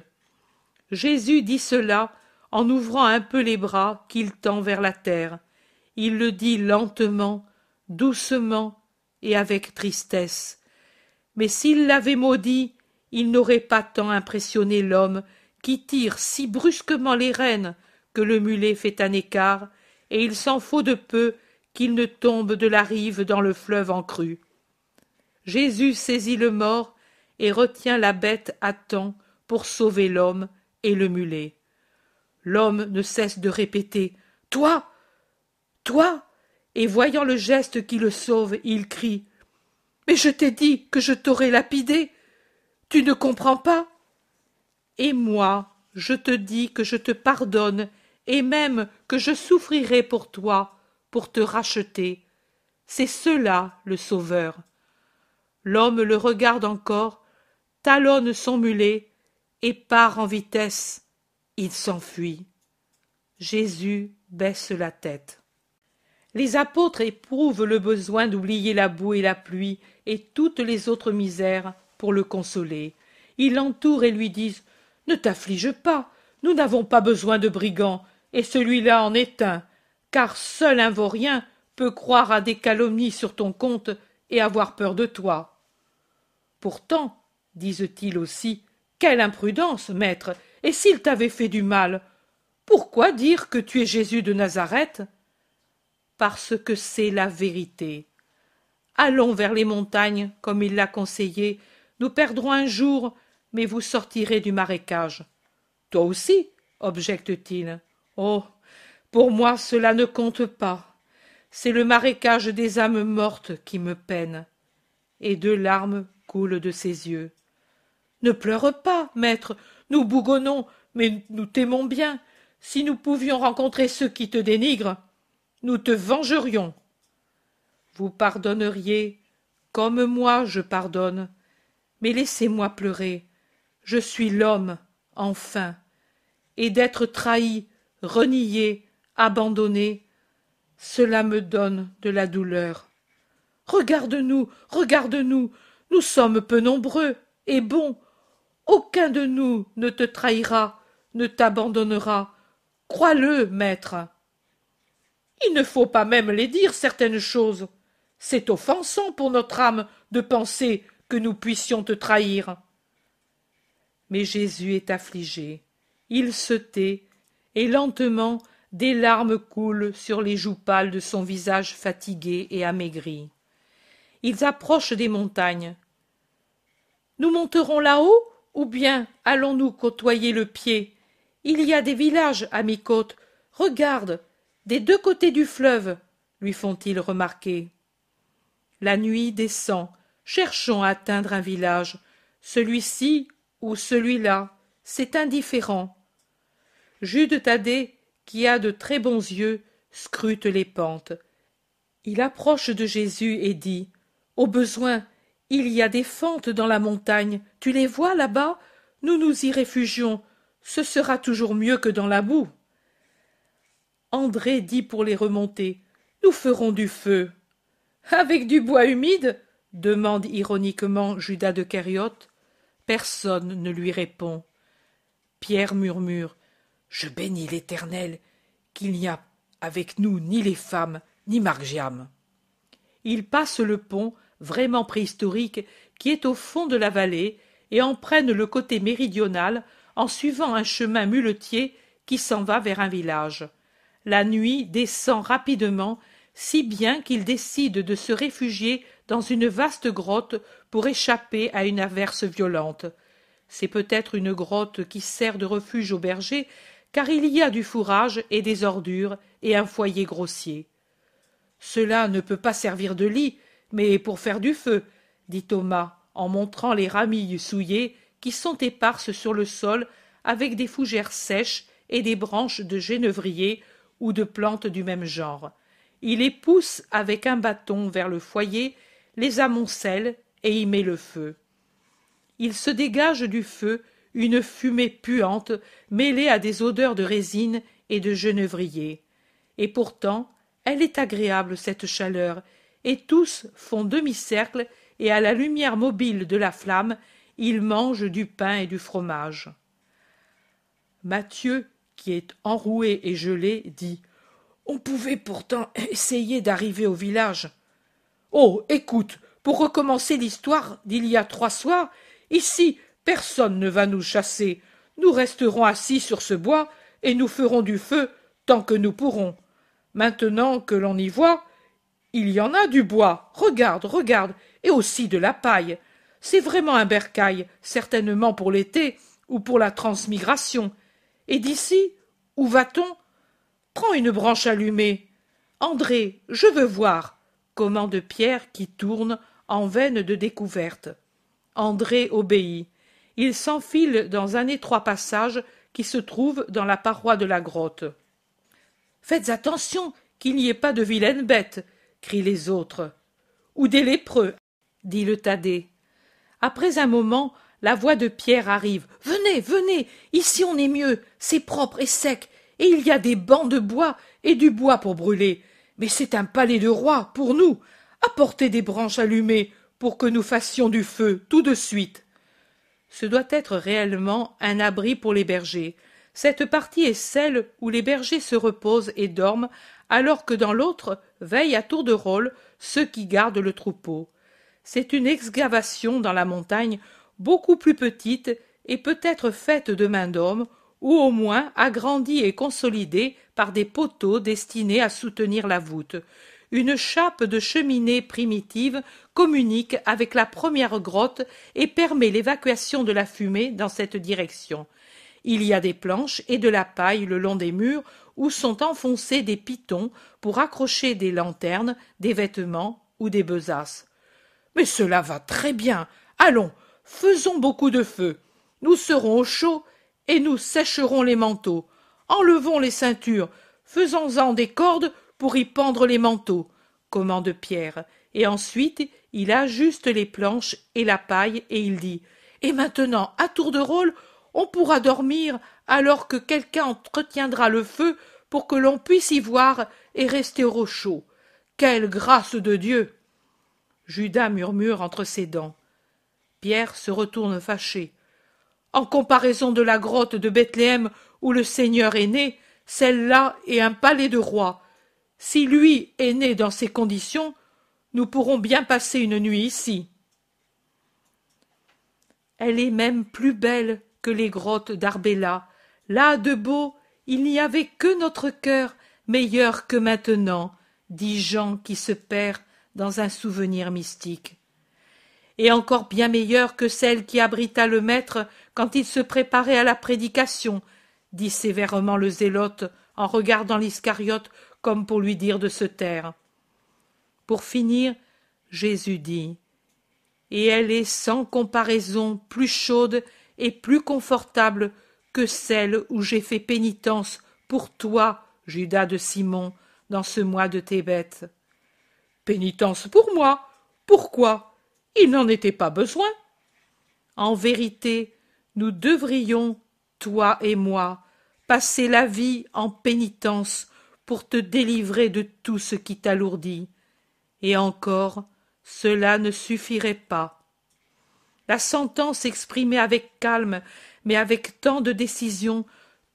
Jésus dit cela en ouvrant un peu les bras qu'il tend vers la terre. Il le dit lentement, doucement et avec tristesse. Mais s'il l'avait maudit, il n'aurait pas tant impressionné l'homme qui tire si brusquement les rênes que le mulet fait un écart, et il s'en faut de peu qu'il ne tombe de la rive dans le fleuve en crue. Jésus saisit le mort et retient la bête à temps pour sauver l'homme et le mulet. L'homme ne cesse de répéter Toi Toi et voyant le geste qui le sauve, il crie Mais je t'ai dit que je t'aurais lapidé. Tu ne comprends pas Et moi, je te dis que je te pardonne, et même que je souffrirai pour toi, pour te racheter. C'est cela le Sauveur. L'homme le regarde encore, talonne son mulet, et part en vitesse. Il s'enfuit. Jésus baisse la tête. Les apôtres éprouvent le besoin d'oublier la boue et la pluie et toutes les autres misères pour le consoler. Ils l'entourent et lui disent Ne t'afflige pas, nous n'avons pas besoin de brigands, et celui-là en est un, car seul un vaurien peut croire à des calomnies sur ton compte et avoir peur de toi. Pourtant, disent-ils aussi, quelle imprudence, maître, et s'il t'avait fait du mal, pourquoi dire que tu es Jésus de Nazareth? Parce que c'est la vérité. Allons vers les montagnes, comme il l'a conseillé, nous perdrons un jour, mais vous sortirez du marécage. Toi aussi, objecte-t-il. Oh. Pour moi cela ne compte pas. C'est le marécage des âmes mortes qui me peine. Et deux larmes coulent de ses yeux. Ne pleure pas, maître, nous bougonnons, mais nous t'aimons bien. Si nous pouvions rencontrer ceux qui te dénigrent, nous te vengerions. Vous pardonneriez, comme moi je pardonne, mais laissez-moi pleurer. Je suis l'homme, enfin, et d'être trahi, renié, abandonné, cela me donne de la douleur. Regarde-nous, regarde-nous, nous sommes peu nombreux et bons. Aucun de nous ne te trahira, ne t'abandonnera. Crois-le, maître. Il ne faut pas même les dire certaines choses. C'est offensant pour notre âme de penser que nous puissions te trahir. Mais Jésus est affligé. Il se tait, et lentement des larmes coulent sur les joues pâles de son visage fatigué et amaigri. Ils approchent des montagnes. Nous monterons là-haut, ou bien allons-nous côtoyer le pied? Il y a des villages à mi-côte. Regarde, des deux côtés du fleuve, lui font-ils remarquer. La nuit descend. Cherchons à atteindre un village. Celui-ci ou celui-là, c'est indifférent. Jude Thaddée qui a de très bons yeux, scrute les pentes. Il approche de Jésus et dit Au besoin, il y a des fentes dans la montagne. Tu les vois là-bas? Nous nous y réfugions. Ce sera toujours mieux que dans la boue. André dit pour les remonter Nous ferons du feu. Avec du bois humide demande ironiquement Judas de Kériote. Personne ne lui répond. Pierre murmure je bénis l'Éternel, qu'il n'y a avec nous ni les femmes, ni Margiam. Ils passent le pont, vraiment préhistorique, qui est au fond de la vallée, et en prennent le côté méridional en suivant un chemin muletier qui s'en va vers un village. La nuit descend rapidement, si bien qu'ils décident de se réfugier dans une vaste grotte pour échapper à une averse violente. C'est peut-être une grotte qui sert de refuge aux bergers, car il y a du fourrage et des ordures et un foyer grossier. Cela ne peut pas servir de lit, mais pour faire du feu, dit Thomas, en montrant les ramilles souillées qui sont éparses sur le sol avec des fougères sèches et des branches de genévrier ou de plantes du même genre. Il les pousse avec un bâton vers le foyer, les amoncelle et y met le feu. Il se dégage du feu une fumée puante mêlée à des odeurs de résine et de genévrier. Et pourtant, elle est agréable, cette chaleur, et tous font demi-cercle et à la lumière mobile de la flamme, ils mangent du pain et du fromage. Mathieu, est enroué et gelé, dit On pouvait pourtant essayer d'arriver au village. Oh, écoute, pour recommencer l'histoire d'il y a trois soirs, ici, Personne ne va nous chasser. Nous resterons assis sur ce bois et nous ferons du feu tant que nous pourrons. Maintenant que l'on y voit, il y en a du bois. Regarde, regarde, et aussi de la paille. C'est vraiment un bercail, certainement pour l'été ou pour la transmigration. Et d'ici, où va-t-on? Prends une branche allumée. André, je veux voir, commande Pierre qui tourne en veine de découverte. André obéit il s'enfile dans un étroit passage qui se trouve dans la paroi de la grotte. Faites attention qu'il n'y ait pas de vilaines bêtes, crient les autres. Ou des lépreux, dit le Thaddée. Après un moment, la voix de Pierre arrive. Venez, venez, ici on est mieux, c'est propre et sec, et il y a des bancs de bois et du bois pour brûler. Mais c'est un palais de roi pour nous. Apportez des branches allumées pour que nous fassions du feu tout de suite ce doit être réellement un abri pour les bergers. Cette partie est celle où les bergers se reposent et dorment, alors que dans l'autre veillent à tour de rôle ceux qui gardent le troupeau. C'est une excavation dans la montagne beaucoup plus petite et peut-être faite de main d'homme, ou au moins agrandie et consolidée par des poteaux destinés à soutenir la voûte, une chape de cheminée primitive communique avec la première grotte et permet l'évacuation de la fumée dans cette direction. il y a des planches et de la paille le long des murs où sont enfoncés des pitons pour accrocher des lanternes, des vêtements ou des besaces. Mais cela va très bien. Allons, faisons beaucoup de feu. Nous serons au chaud et nous sécherons les manteaux. Enlevons les ceintures, faisons-en des cordes pour y pendre les manteaux, commande Pierre, et ensuite il ajuste les planches et la paille et il dit Et maintenant, à tour de rôle, on pourra dormir alors que quelqu'un entretiendra le feu pour que l'on puisse y voir et rester au chaud. Quelle grâce de Dieu. Judas murmure entre ses dents. Se retourne fâché. En comparaison de la grotte de Bethléem où le Seigneur est né, celle-là est un palais de roi. Si lui est né dans ces conditions, nous pourrons bien passer une nuit ici. Elle est même plus belle que les grottes d'Arbella. Là, de beau, il n'y avait que notre cœur meilleur que maintenant, dit Jean qui se perd dans un souvenir mystique. Et encore bien meilleur que celle qui abrita le maître quand il se préparait à la prédication, dit sévèrement le zélote en regardant l'Iscariote comme pour lui dire de se taire. Pour finir, Jésus dit Et elle est sans comparaison plus chaude et plus confortable que celle où j'ai fait pénitence pour toi, Judas de Simon, dans ce mois de bêtes. Pénitence pour moi? Pourquoi? Il n'en était pas besoin. En vérité, nous devrions, toi et moi, passer la vie en pénitence pour te délivrer de tout ce qui t'alourdit. Et encore, cela ne suffirait pas. La sentence exprimée avec calme, mais avec tant de décision,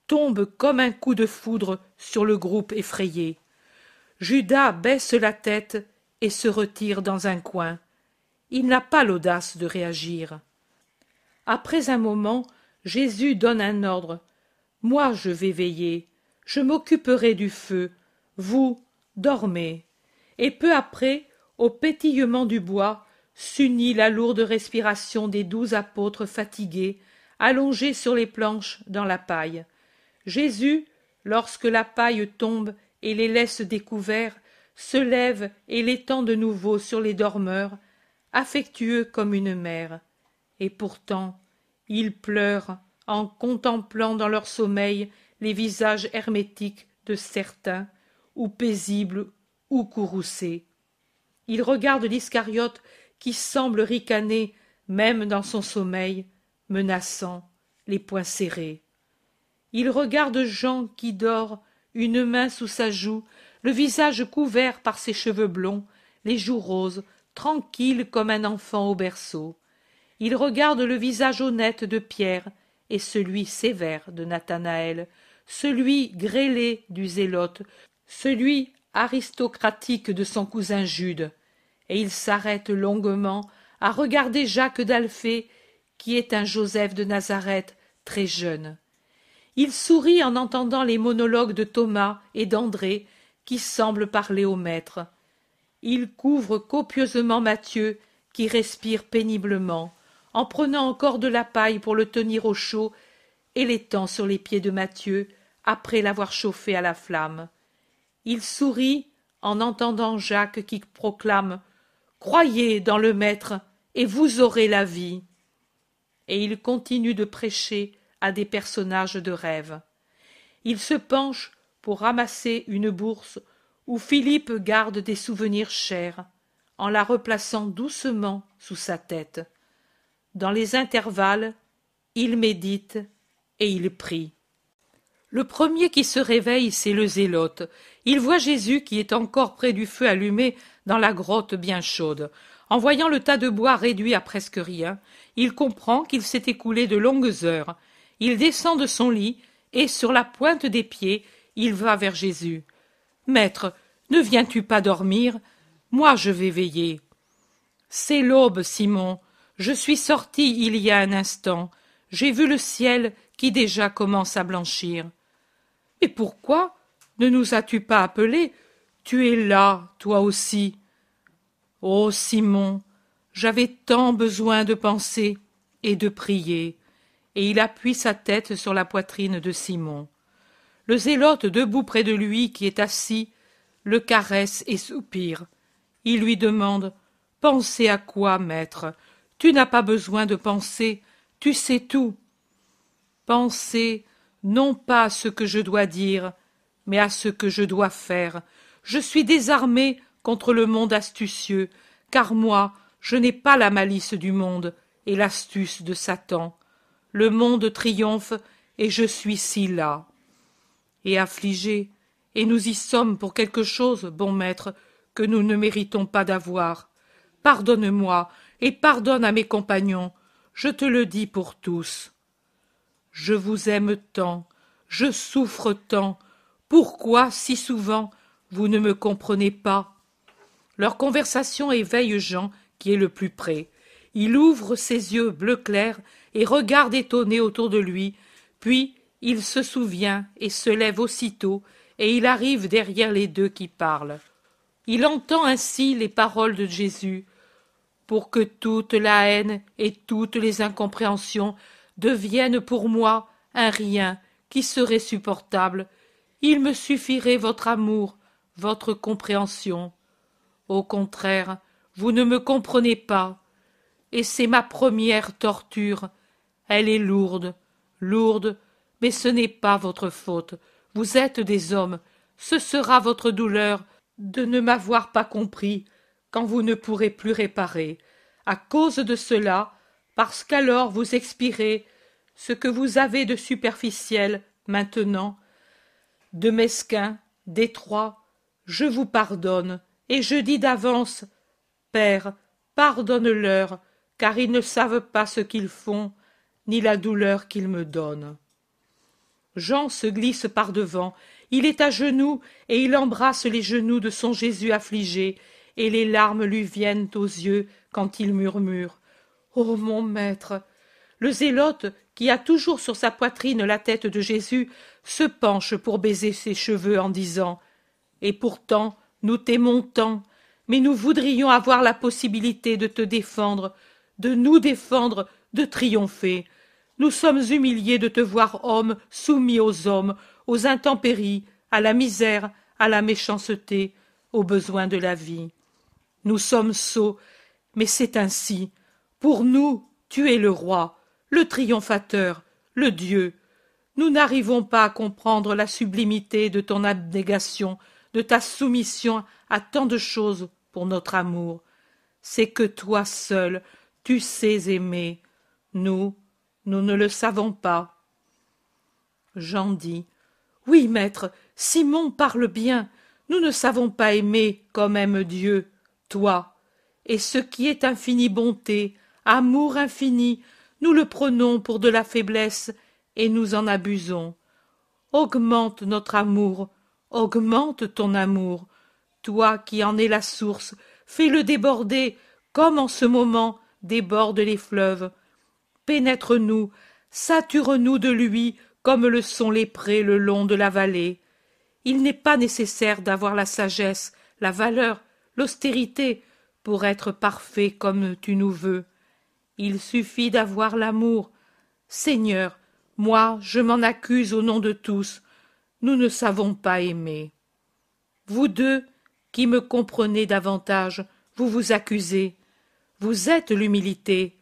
tombe comme un coup de foudre sur le groupe effrayé. Judas baisse la tête et se retire dans un coin. Il n'a pas l'audace de réagir. Après un moment, Jésus donne un ordre. Moi je vais veiller, je m'occuperai du feu, vous dormez. Et peu après, au pétillement du bois, s'unit la lourde respiration des douze apôtres fatigués, allongés sur les planches dans la paille. Jésus, lorsque la paille tombe et les laisse découverts, se lève et l'étend de nouveau sur les dormeurs, affectueux comme une mère. Et pourtant, il pleure en contemplant dans leur sommeil les visages hermétiques de certains, ou paisibles ou courroucés. Il regarde l'Iscariote qui semble ricaner même dans son sommeil, menaçant, les poings serrés. Il regarde Jean qui dort, une main sous sa joue, le visage couvert par ses cheveux blonds, les joues roses, tranquille comme un enfant au berceau. Il regarde le visage honnête de Pierre et celui sévère de Nathanaël, celui grêlé du zélote, celui aristocratique de son cousin Jude, et il s'arrête longuement à regarder Jacques d'Alphée, qui est un Joseph de Nazareth très jeune. Il sourit en entendant les monologues de Thomas et d'André, qui semblent parler au maître. Il couvre copieusement Matthieu, qui respire péniblement, en prenant encore de la paille pour le tenir au chaud, et l'étend sur les pieds de Matthieu, après l'avoir chauffé à la flamme. Il sourit en entendant Jacques qui proclame Croyez dans le Maître, et vous aurez la vie. Et il continue de prêcher à des personnages de rêve. Il se penche pour ramasser une bourse où Philippe garde des souvenirs chers, en la replaçant doucement sous sa tête. Dans les intervalles, il médite et il prie. Le premier qui se réveille, c'est le zélote. Il voit Jésus qui est encore près du feu allumé dans la grotte bien chaude. En voyant le tas de bois réduit à presque rien, il comprend qu'il s'est écoulé de longues heures. Il descend de son lit et, sur la pointe des pieds, il va vers Jésus. Maître, ne viens-tu pas dormir? Moi je vais veiller. C'est l'aube, Simon. Je suis sorti il y a un instant. J'ai vu le ciel qui déjà commence à blanchir. Mais pourquoi ne nous as-tu pas appelés? Tu es là, toi aussi. Oh, Simon, j'avais tant besoin de penser et de prier. et il appuie sa tête sur la poitrine de Simon. Le zélote debout près de lui, qui est assis, le caresse et soupire. Il lui demande Pensez à quoi, maître? Tu n'as pas besoin de penser, tu sais tout. Pensez non pas à ce que je dois dire, mais à ce que je dois faire. Je suis désarmé contre le monde astucieux, car moi, je n'ai pas la malice du monde et l'astuce de Satan. Le monde triomphe, et je suis si là. Et affligé, et nous y sommes pour quelque chose, bon maître, que nous ne méritons pas d'avoir. Pardonne-moi, et pardonne à mes compagnons, je te le dis pour tous. Je vous aime tant, je souffre tant, pourquoi si souvent vous ne me comprenez pas? Leur conversation éveille Jean, qui est le plus près. Il ouvre ses yeux bleu clair et regarde étonné autour de lui, puis il se souvient et se lève aussitôt, et il arrive derrière les deux qui parlent. Il entend ainsi les paroles de Jésus. Pour que toute la haine et toutes les incompréhensions deviennent pour moi un rien qui serait supportable, il me suffirait votre amour, votre compréhension. Au contraire, vous ne me comprenez pas, et c'est ma première torture. Elle est lourde, lourde, mais ce n'est pas votre faute. Vous êtes des hommes, ce sera votre douleur de ne m'avoir pas compris quand vous ne pourrez plus réparer. À cause de cela, parce qu'alors vous expirez ce que vous avez de superficiel maintenant, de mesquin, d'étroit, je vous pardonne, et je dis d'avance, Père, pardonne-leur, car ils ne savent pas ce qu'ils font, ni la douleur qu'ils me donnent. Jean se glisse par devant, il est à genoux, et il embrasse les genoux de son Jésus affligé, et les larmes lui viennent aux yeux quand il murmure. Ô mon maître. Le zélote, qui a toujours sur sa poitrine la tête de Jésus, se penche pour baiser ses cheveux en disant. Et pourtant, nous t'aimons tant, mais nous voudrions avoir la possibilité de te défendre, de nous défendre, de triompher. Nous sommes humiliés de te voir homme soumis aux hommes, aux intempéries, à la misère, à la méchanceté, aux besoins de la vie. Nous sommes sots, mais c'est ainsi. Pour nous, tu es le roi, le triomphateur, le Dieu. Nous n'arrivons pas à comprendre la sublimité de ton abnégation, de ta soumission à tant de choses pour notre amour. C'est que toi seul, tu sais aimer. Nous, nous ne le savons pas. Jean dit. Oui, maître, Simon parle bien. Nous ne savons pas aimer comme aime Dieu, toi. Et ce qui est infinie bonté, amour infini, nous le prenons pour de la faiblesse, et nous en abusons. Augmente notre amour, augmente ton amour. Toi qui en es la source, fais-le déborder, comme en ce moment débordent les fleuves. Pénètre-nous, sature-nous de lui comme le sont les prés le long de la vallée. Il n'est pas nécessaire d'avoir la sagesse, la valeur, l'austérité pour être parfait comme tu nous veux. Il suffit d'avoir l'amour. Seigneur, moi je m'en accuse au nom de tous. Nous ne savons pas aimer. Vous deux, qui me comprenez davantage, vous vous accusez. Vous êtes l'humilité,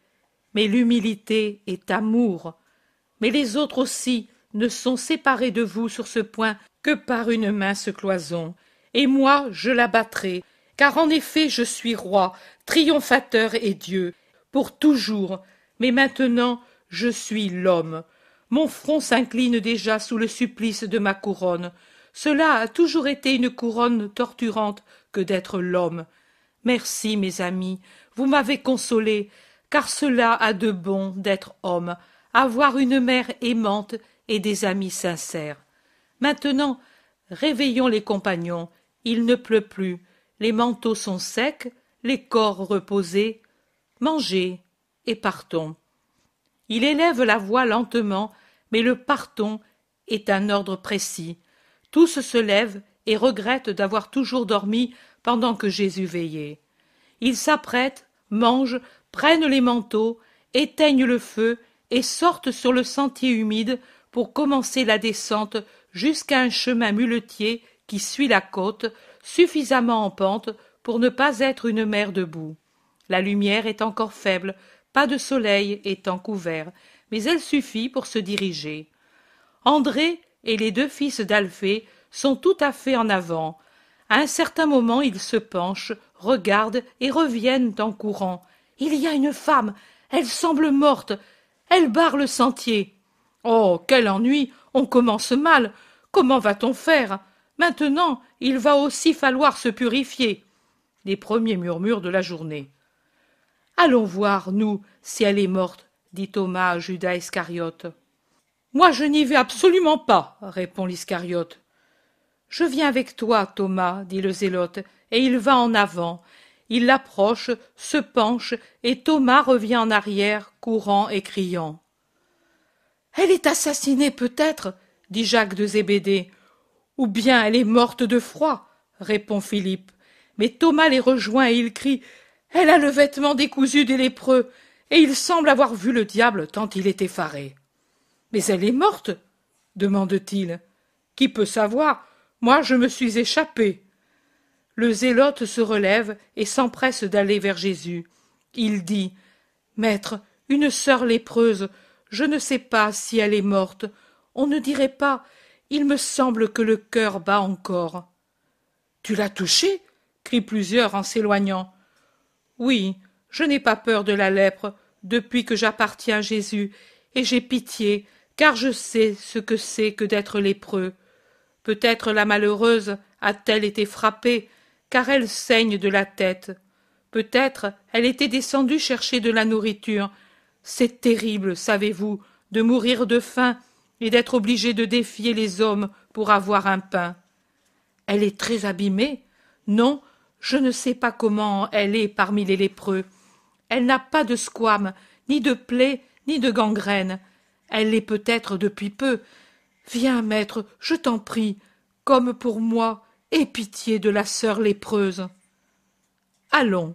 mais l'humilité est amour. Mais les autres aussi ne sont séparés de vous sur ce point que par une mince cloison, et moi je la battrai, car en effet je suis roi, triomphateur et Dieu, pour toujours, mais maintenant je suis l'homme. Mon front s'incline déjà sous le supplice de ma couronne. Cela a toujours été une couronne torturante que d'être l'homme. Merci, mes amis, vous m'avez consolé, car cela a de bon d'être homme, avoir une mère aimante et des amis sincères. Maintenant, réveillons les compagnons, il ne pleut plus, les manteaux sont secs, les corps reposés, mangez et partons. Il élève la voix lentement, mais le partons est un ordre précis. Tous se lèvent et regrettent d'avoir toujours dormi pendant que Jésus veillait. Ils s'apprêtent, mangent, prennent les manteaux, éteignent le feu et sortent sur le sentier humide pour commencer la descente jusqu'à un chemin muletier qui suit la côte, suffisamment en pente pour ne pas être une mer de boue. La lumière est encore faible, pas de soleil étant couvert, mais elle suffit pour se diriger. André et les deux fils d'Alphée sont tout à fait en avant. À un certain moment, ils se penchent, regardent et reviennent en courant. Il y a une femme. Elle semble morte. Elle barre le sentier. Oh. Quel ennui. On commence mal. Comment va-t-on faire? Maintenant, il va aussi falloir se purifier. Les premiers murmures de la journée. Allons voir, nous, si elle est morte, dit Thomas à Judas Iscariote. Moi, je n'y vais absolument pas, répond l'Iscariote. Je viens avec toi, Thomas, dit le zélote, et il va en avant. Il l'approche, se penche, et Thomas revient en arrière, courant et criant. Elle est assassinée peut-être, dit Jacques de Zébédée. Ou bien elle est morte de froid, répond Philippe. Mais Thomas les rejoint et il crie. Elle a le vêtement décousu des lépreux, et il semble avoir vu le diable tant il est effaré. Mais elle est morte demande-t-il. Qui peut savoir? Moi je me suis échappé. Le zélote se relève et s'empresse d'aller vers Jésus. Il dit. Maître, une sœur lépreuse, je ne sais pas si elle est morte. On ne dirait pas. Il me semble que le cœur bat encore. Tu l'as touchée? crient plusieurs en s'éloignant. Oui, je n'ai pas peur de la lèpre depuis que j'appartiens à Jésus, et j'ai pitié, car je sais ce que c'est que d'être lépreux. Peut-être la malheureuse a-t-elle été frappée, car elle saigne de la tête. Peut-être elle était descendue chercher de la nourriture. C'est terrible, savez-vous, de mourir de faim et d'être obligée de défier les hommes pour avoir un pain. Elle est très abîmée. Non, je ne sais pas comment elle est parmi les lépreux. Elle n'a pas de squame, ni de plaie, ni de gangrène. Elle l'est peut-être depuis peu. Viens, maître, je t'en prie, comme pour moi, aie pitié de la sœur lépreuse. Allons,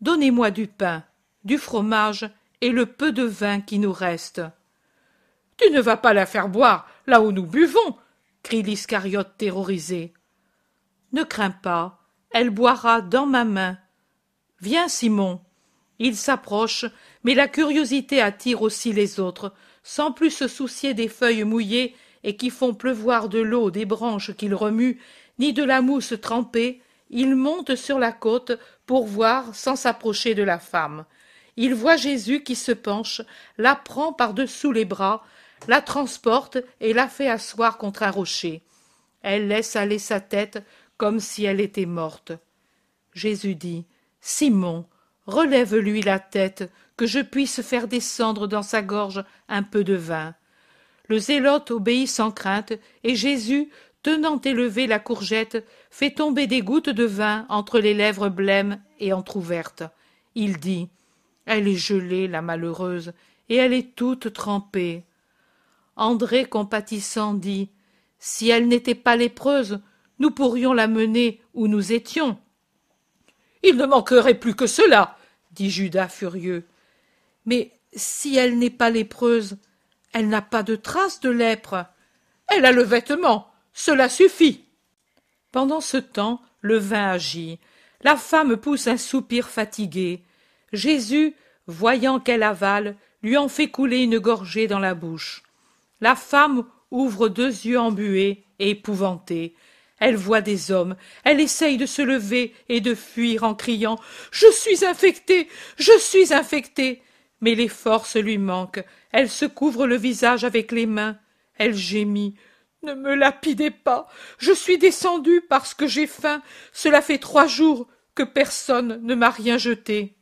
donnez-moi du pain, du fromage et le peu de vin qui nous reste. Tu ne vas pas la faire boire là où nous buvons, crie l'Iscariote terrorisé. Ne crains pas, elle boira dans ma main. Viens, Simon. Il s'approche, mais la curiosité attire aussi les autres, sans plus se soucier des feuilles mouillées et qui font pleuvoir de l'eau des branches qu'il remue, ni de la mousse trempée, il monte sur la côte pour voir sans s'approcher de la femme. Il voit Jésus qui se penche, la prend par-dessous les bras, la transporte et la fait asseoir contre un rocher. Elle laisse aller sa tête comme si elle était morte. Jésus dit Simon, relève lui la tête, que je puisse faire descendre dans sa gorge un peu de vin. Le zélote obéit sans crainte, et Jésus, tenant élevée la courgette, fait tomber des gouttes de vin entre les lèvres blêmes et entr'ouvertes. Il dit Elle est gelée, la malheureuse, et elle est toute trempée. André, compatissant, dit Si elle n'était pas lépreuse, nous pourrions la mener où nous étions. Il ne manquerait plus que cela, dit Judas furieux. Mais si elle n'est pas lépreuse, elle n'a pas de trace de lèpre. Elle a le vêtement. Cela suffit. Pendant ce temps, le vin agit. La femme pousse un soupir fatigué. Jésus, voyant qu'elle avale, lui en fait couler une gorgée dans la bouche. La femme ouvre deux yeux embués et épouvantés. Elle voit des hommes, elle essaye de se lever et de fuir en criant Je suis infectée. Je suis infectée mais les forces lui manquent. Elle se couvre le visage avec les mains. Elle gémit. Ne me lapidez pas. Je suis descendue parce que j'ai faim. Cela fait trois jours que personne ne m'a rien jeté.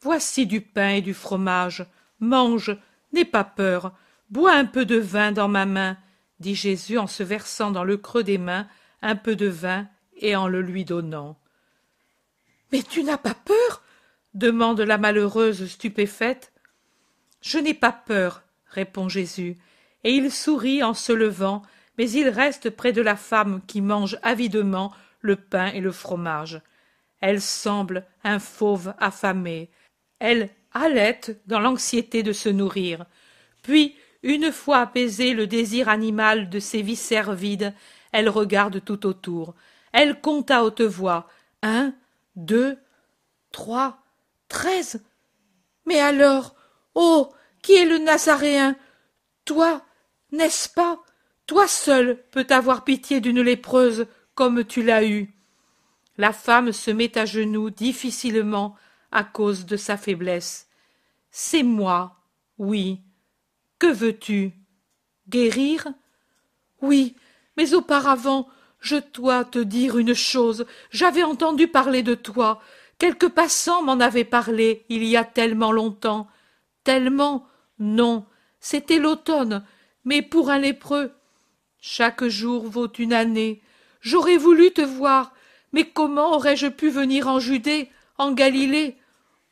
Voici du pain et du fromage. Mange, n'aie pas peur. Bois un peu de vin dans ma main, dit Jésus en se versant dans le creux des mains un peu de vin et en le lui donnant. Mais tu n'as pas peur? demande la malheureuse stupéfaite. Je n'ai pas peur, répond Jésus, et il sourit en se levant, mais il reste près de la femme qui mange avidement le pain et le fromage. Elle semble un fauve affamé. Elle halète dans l'anxiété de se nourrir. Puis, une fois apaisé le désir animal de ses viscères vides, elle regarde tout autour. Elle compte à haute voix. Un, deux, trois, treize. Mais alors, oh, qui est le Nazaréen? Toi, n'est-ce pas? Toi seul peut avoir pitié d'une lépreuse comme tu l'as eue. La femme se met à genoux difficilement à cause de sa faiblesse. C'est moi, oui. Que veux-tu? Guérir? Oui, mais auparavant, je dois te dire une chose. J'avais entendu parler de toi. Quelques passants m'en avaient parlé il y a tellement longtemps. Tellement Non, c'était l'automne, mais pour un lépreux. Chaque jour vaut une année. J'aurais voulu te voir, mais comment aurais-je pu venir en Judée, en Galilée?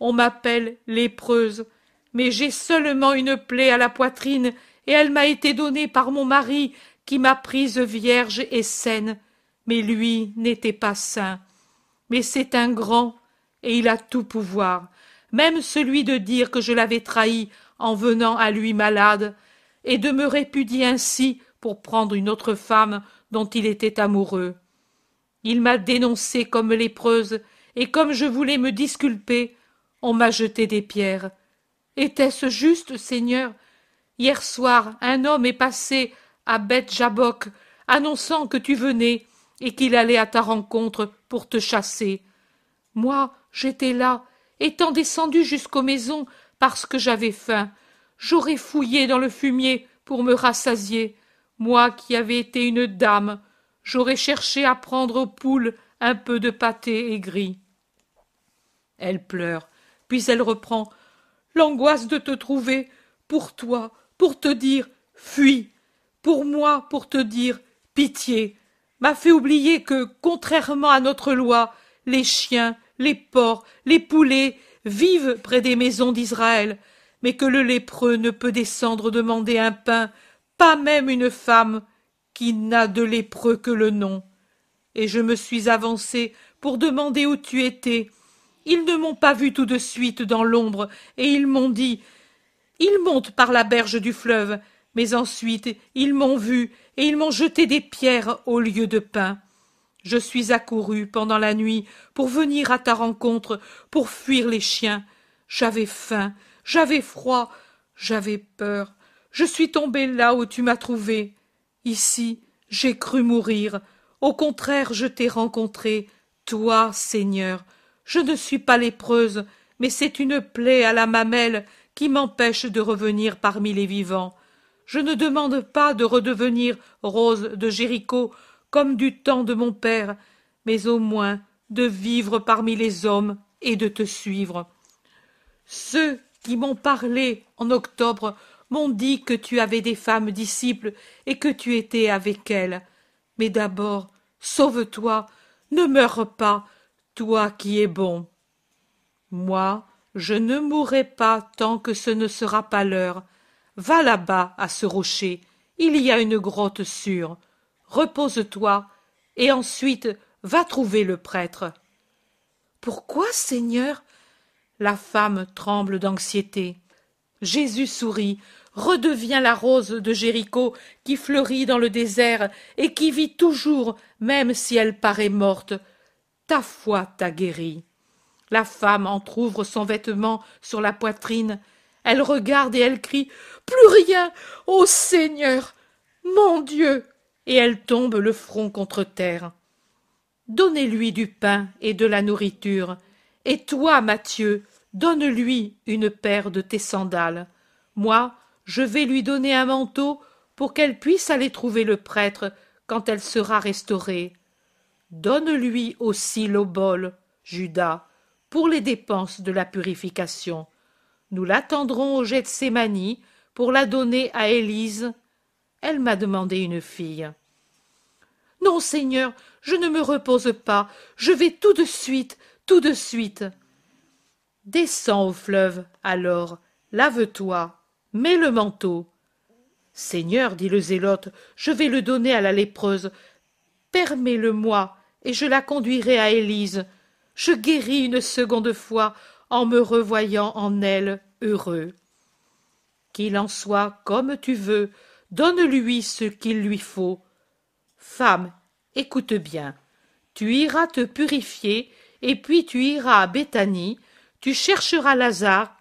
On m'appelle lépreuse, mais j'ai seulement une plaie à la poitrine, et elle m'a été donnée par mon mari, qui m'a prise vierge et saine. Mais lui n'était pas saint. Mais c'est un grand, et il a tout pouvoir, même celui de dire que je l'avais trahi en venant à lui malade, et de me répudier ainsi pour prendre une autre femme dont il était amoureux. Il m'a dénoncée comme lépreuse, et comme je voulais me disculper, on m'a jeté des pierres. Était-ce juste, Seigneur? Hier soir, un homme est passé à Beth Jabok, annonçant que tu venais et qu'il allait à ta rencontre pour te chasser. Moi, j'étais là, étant descendu jusqu'aux maisons parce que j'avais faim. J'aurais fouillé dans le fumier pour me rassasier. Moi qui avais été une dame, j'aurais cherché à prendre aux poules un peu de pâté aigri. Elle pleure, puis elle reprend. L'angoisse de te trouver, pour toi, pour te dire fuis, pour moi, pour te dire pitié, m'a fait oublier que, contrairement à notre loi, les chiens, les porcs, les poulets vivent près des maisons d'Israël, mais que le lépreux ne peut descendre demander un pain, pas même une femme qui n'a de lépreux que le nom. Et je me suis avancé pour demander où tu étais. Ils ne m'ont pas vu tout de suite dans l'ombre, et ils m'ont dit Ils montent par la berge du fleuve, mais ensuite ils m'ont vu, et ils m'ont jeté des pierres au lieu de pain. Je suis accouru pendant la nuit pour venir à ta rencontre, pour fuir les chiens. J'avais faim, j'avais froid, j'avais peur. Je suis tombé là où tu m'as trouvé. Ici, j'ai cru mourir. Au contraire, je t'ai rencontré, toi, Seigneur. Je ne suis pas lépreuse, mais c'est une plaie à la mamelle qui m'empêche de revenir parmi les vivants. Je ne demande pas de redevenir rose de Jéricho comme du temps de mon père, mais au moins de vivre parmi les hommes et de te suivre. Ceux qui m'ont parlé en octobre m'ont dit que tu avais des femmes disciples et que tu étais avec elles. Mais d'abord, sauve-toi, ne meurs pas, toi qui es bon. Moi, je ne mourrai pas tant que ce ne sera pas l'heure. Va là-bas, à ce rocher, il y a une grotte sûre. Repose-toi, et ensuite va trouver le prêtre. Pourquoi, Seigneur La femme tremble d'anxiété. Jésus sourit, redevient la rose de Jéricho qui fleurit dans le désert et qui vit toujours, même si elle paraît morte. Ta foi t'a guéri. La femme entr'ouvre son vêtement sur la poitrine. Elle regarde et elle crie Plus rien Ô Seigneur Mon Dieu Et elle tombe le front contre terre. Donnez-lui du pain et de la nourriture. Et toi, Mathieu, donne-lui une paire de tes sandales. Moi, je vais lui donner un manteau pour qu'elle puisse aller trouver le prêtre quand elle sera restaurée. Donne-lui aussi l'obole, Judas, pour les dépenses de la purification. Nous l'attendrons au Gethsémani pour la donner à Élise. Elle m'a demandé une fille. Non, Seigneur, je ne me repose pas. Je vais tout de suite, tout de suite. Descends au fleuve, alors, lave-toi, mets le manteau. Seigneur, dit le zélote, je vais le donner à la lépreuse. Permets-le moi, et je la conduirai à Élise. Je guéris une seconde fois. en me revoyant en elle heureux. Qu'il en soit comme tu veux, donne-lui ce qu'il lui faut. Femme, écoute bien. Tu iras te purifier, et puis tu iras à Béthanie, tu chercheras Lazare,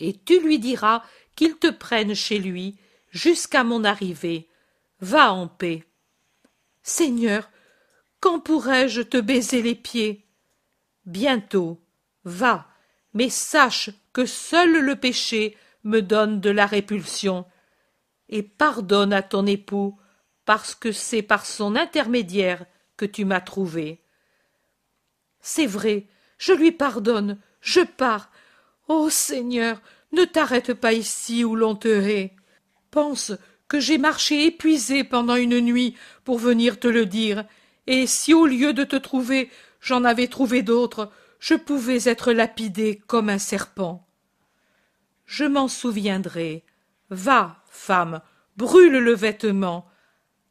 et tu lui diras qu'il te prenne chez lui jusqu'à mon arrivée. Va en paix. Seigneur, quand pourrai-je te baiser les pieds? Bientôt. Va, mais sache que seul le péché me donne de la répulsion, et pardonne à ton époux, parce que c'est par son intermédiaire que tu m'as trouvé. C'est vrai, je lui pardonne, je pars. Ô Seigneur, ne t'arrête pas ici où l'on te hait. Pense que j'ai marché épuisé pendant une nuit pour venir te le dire, et si au lieu de te trouver j'en avais trouvé d'autres, je pouvais être lapidé comme un serpent. Je m'en souviendrai. Va, femme, brûle le vêtement.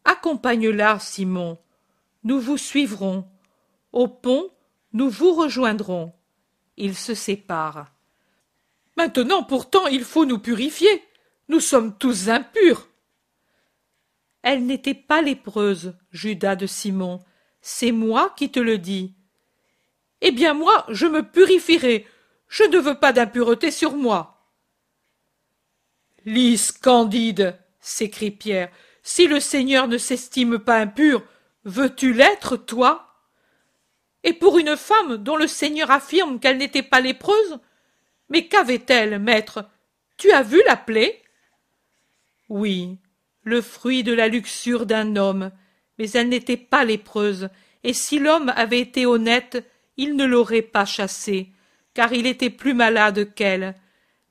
Accompagne-la, Simon. Nous vous suivrons. Au pont, nous vous rejoindrons. Ils se séparent. Maintenant pourtant il faut nous purifier. Nous sommes tous impurs. Elle n'était pas lépreuse, Judas de Simon. C'est moi qui te le dis. Eh bien moi, je me purifierai. Je ne veux pas d'impureté sur moi. Lys candide, s'écrie Pierre, si le Seigneur ne s'estime pas impur, veux-tu l'être, toi? Et pour une femme dont le Seigneur affirme qu'elle n'était pas lépreuse Mais qu'avait-elle, maître? Tu as vu la plaie? Oui, le fruit de la luxure d'un homme, mais elle n'était pas lépreuse, et si l'homme avait été honnête, il ne l'aurait pas chassée, car il était plus malade qu'elle.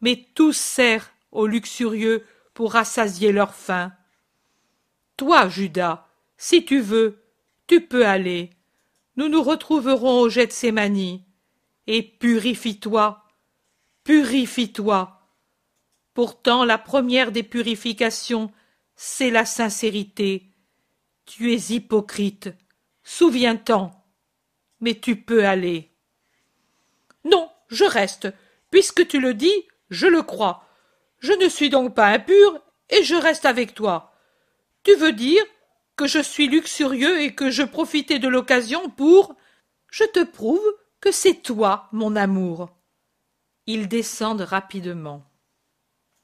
Mais tout sert aux luxurieux pour rassasier leur faim. Toi, Judas, si tu veux, tu peux aller. Nous nous retrouverons au Gethsémani. Et purifie-toi, purifie-toi. Pourtant, la première des purifications, c'est la sincérité. Tu es hypocrite. Souviens-t'en mais tu peux aller. Non, je reste. Puisque tu le dis, je le crois. Je ne suis donc pas impur, et je reste avec toi. Tu veux dire que je suis luxurieux et que je profitais de l'occasion pour. Je te prouve que c'est toi, mon amour. Ils descendent rapidement.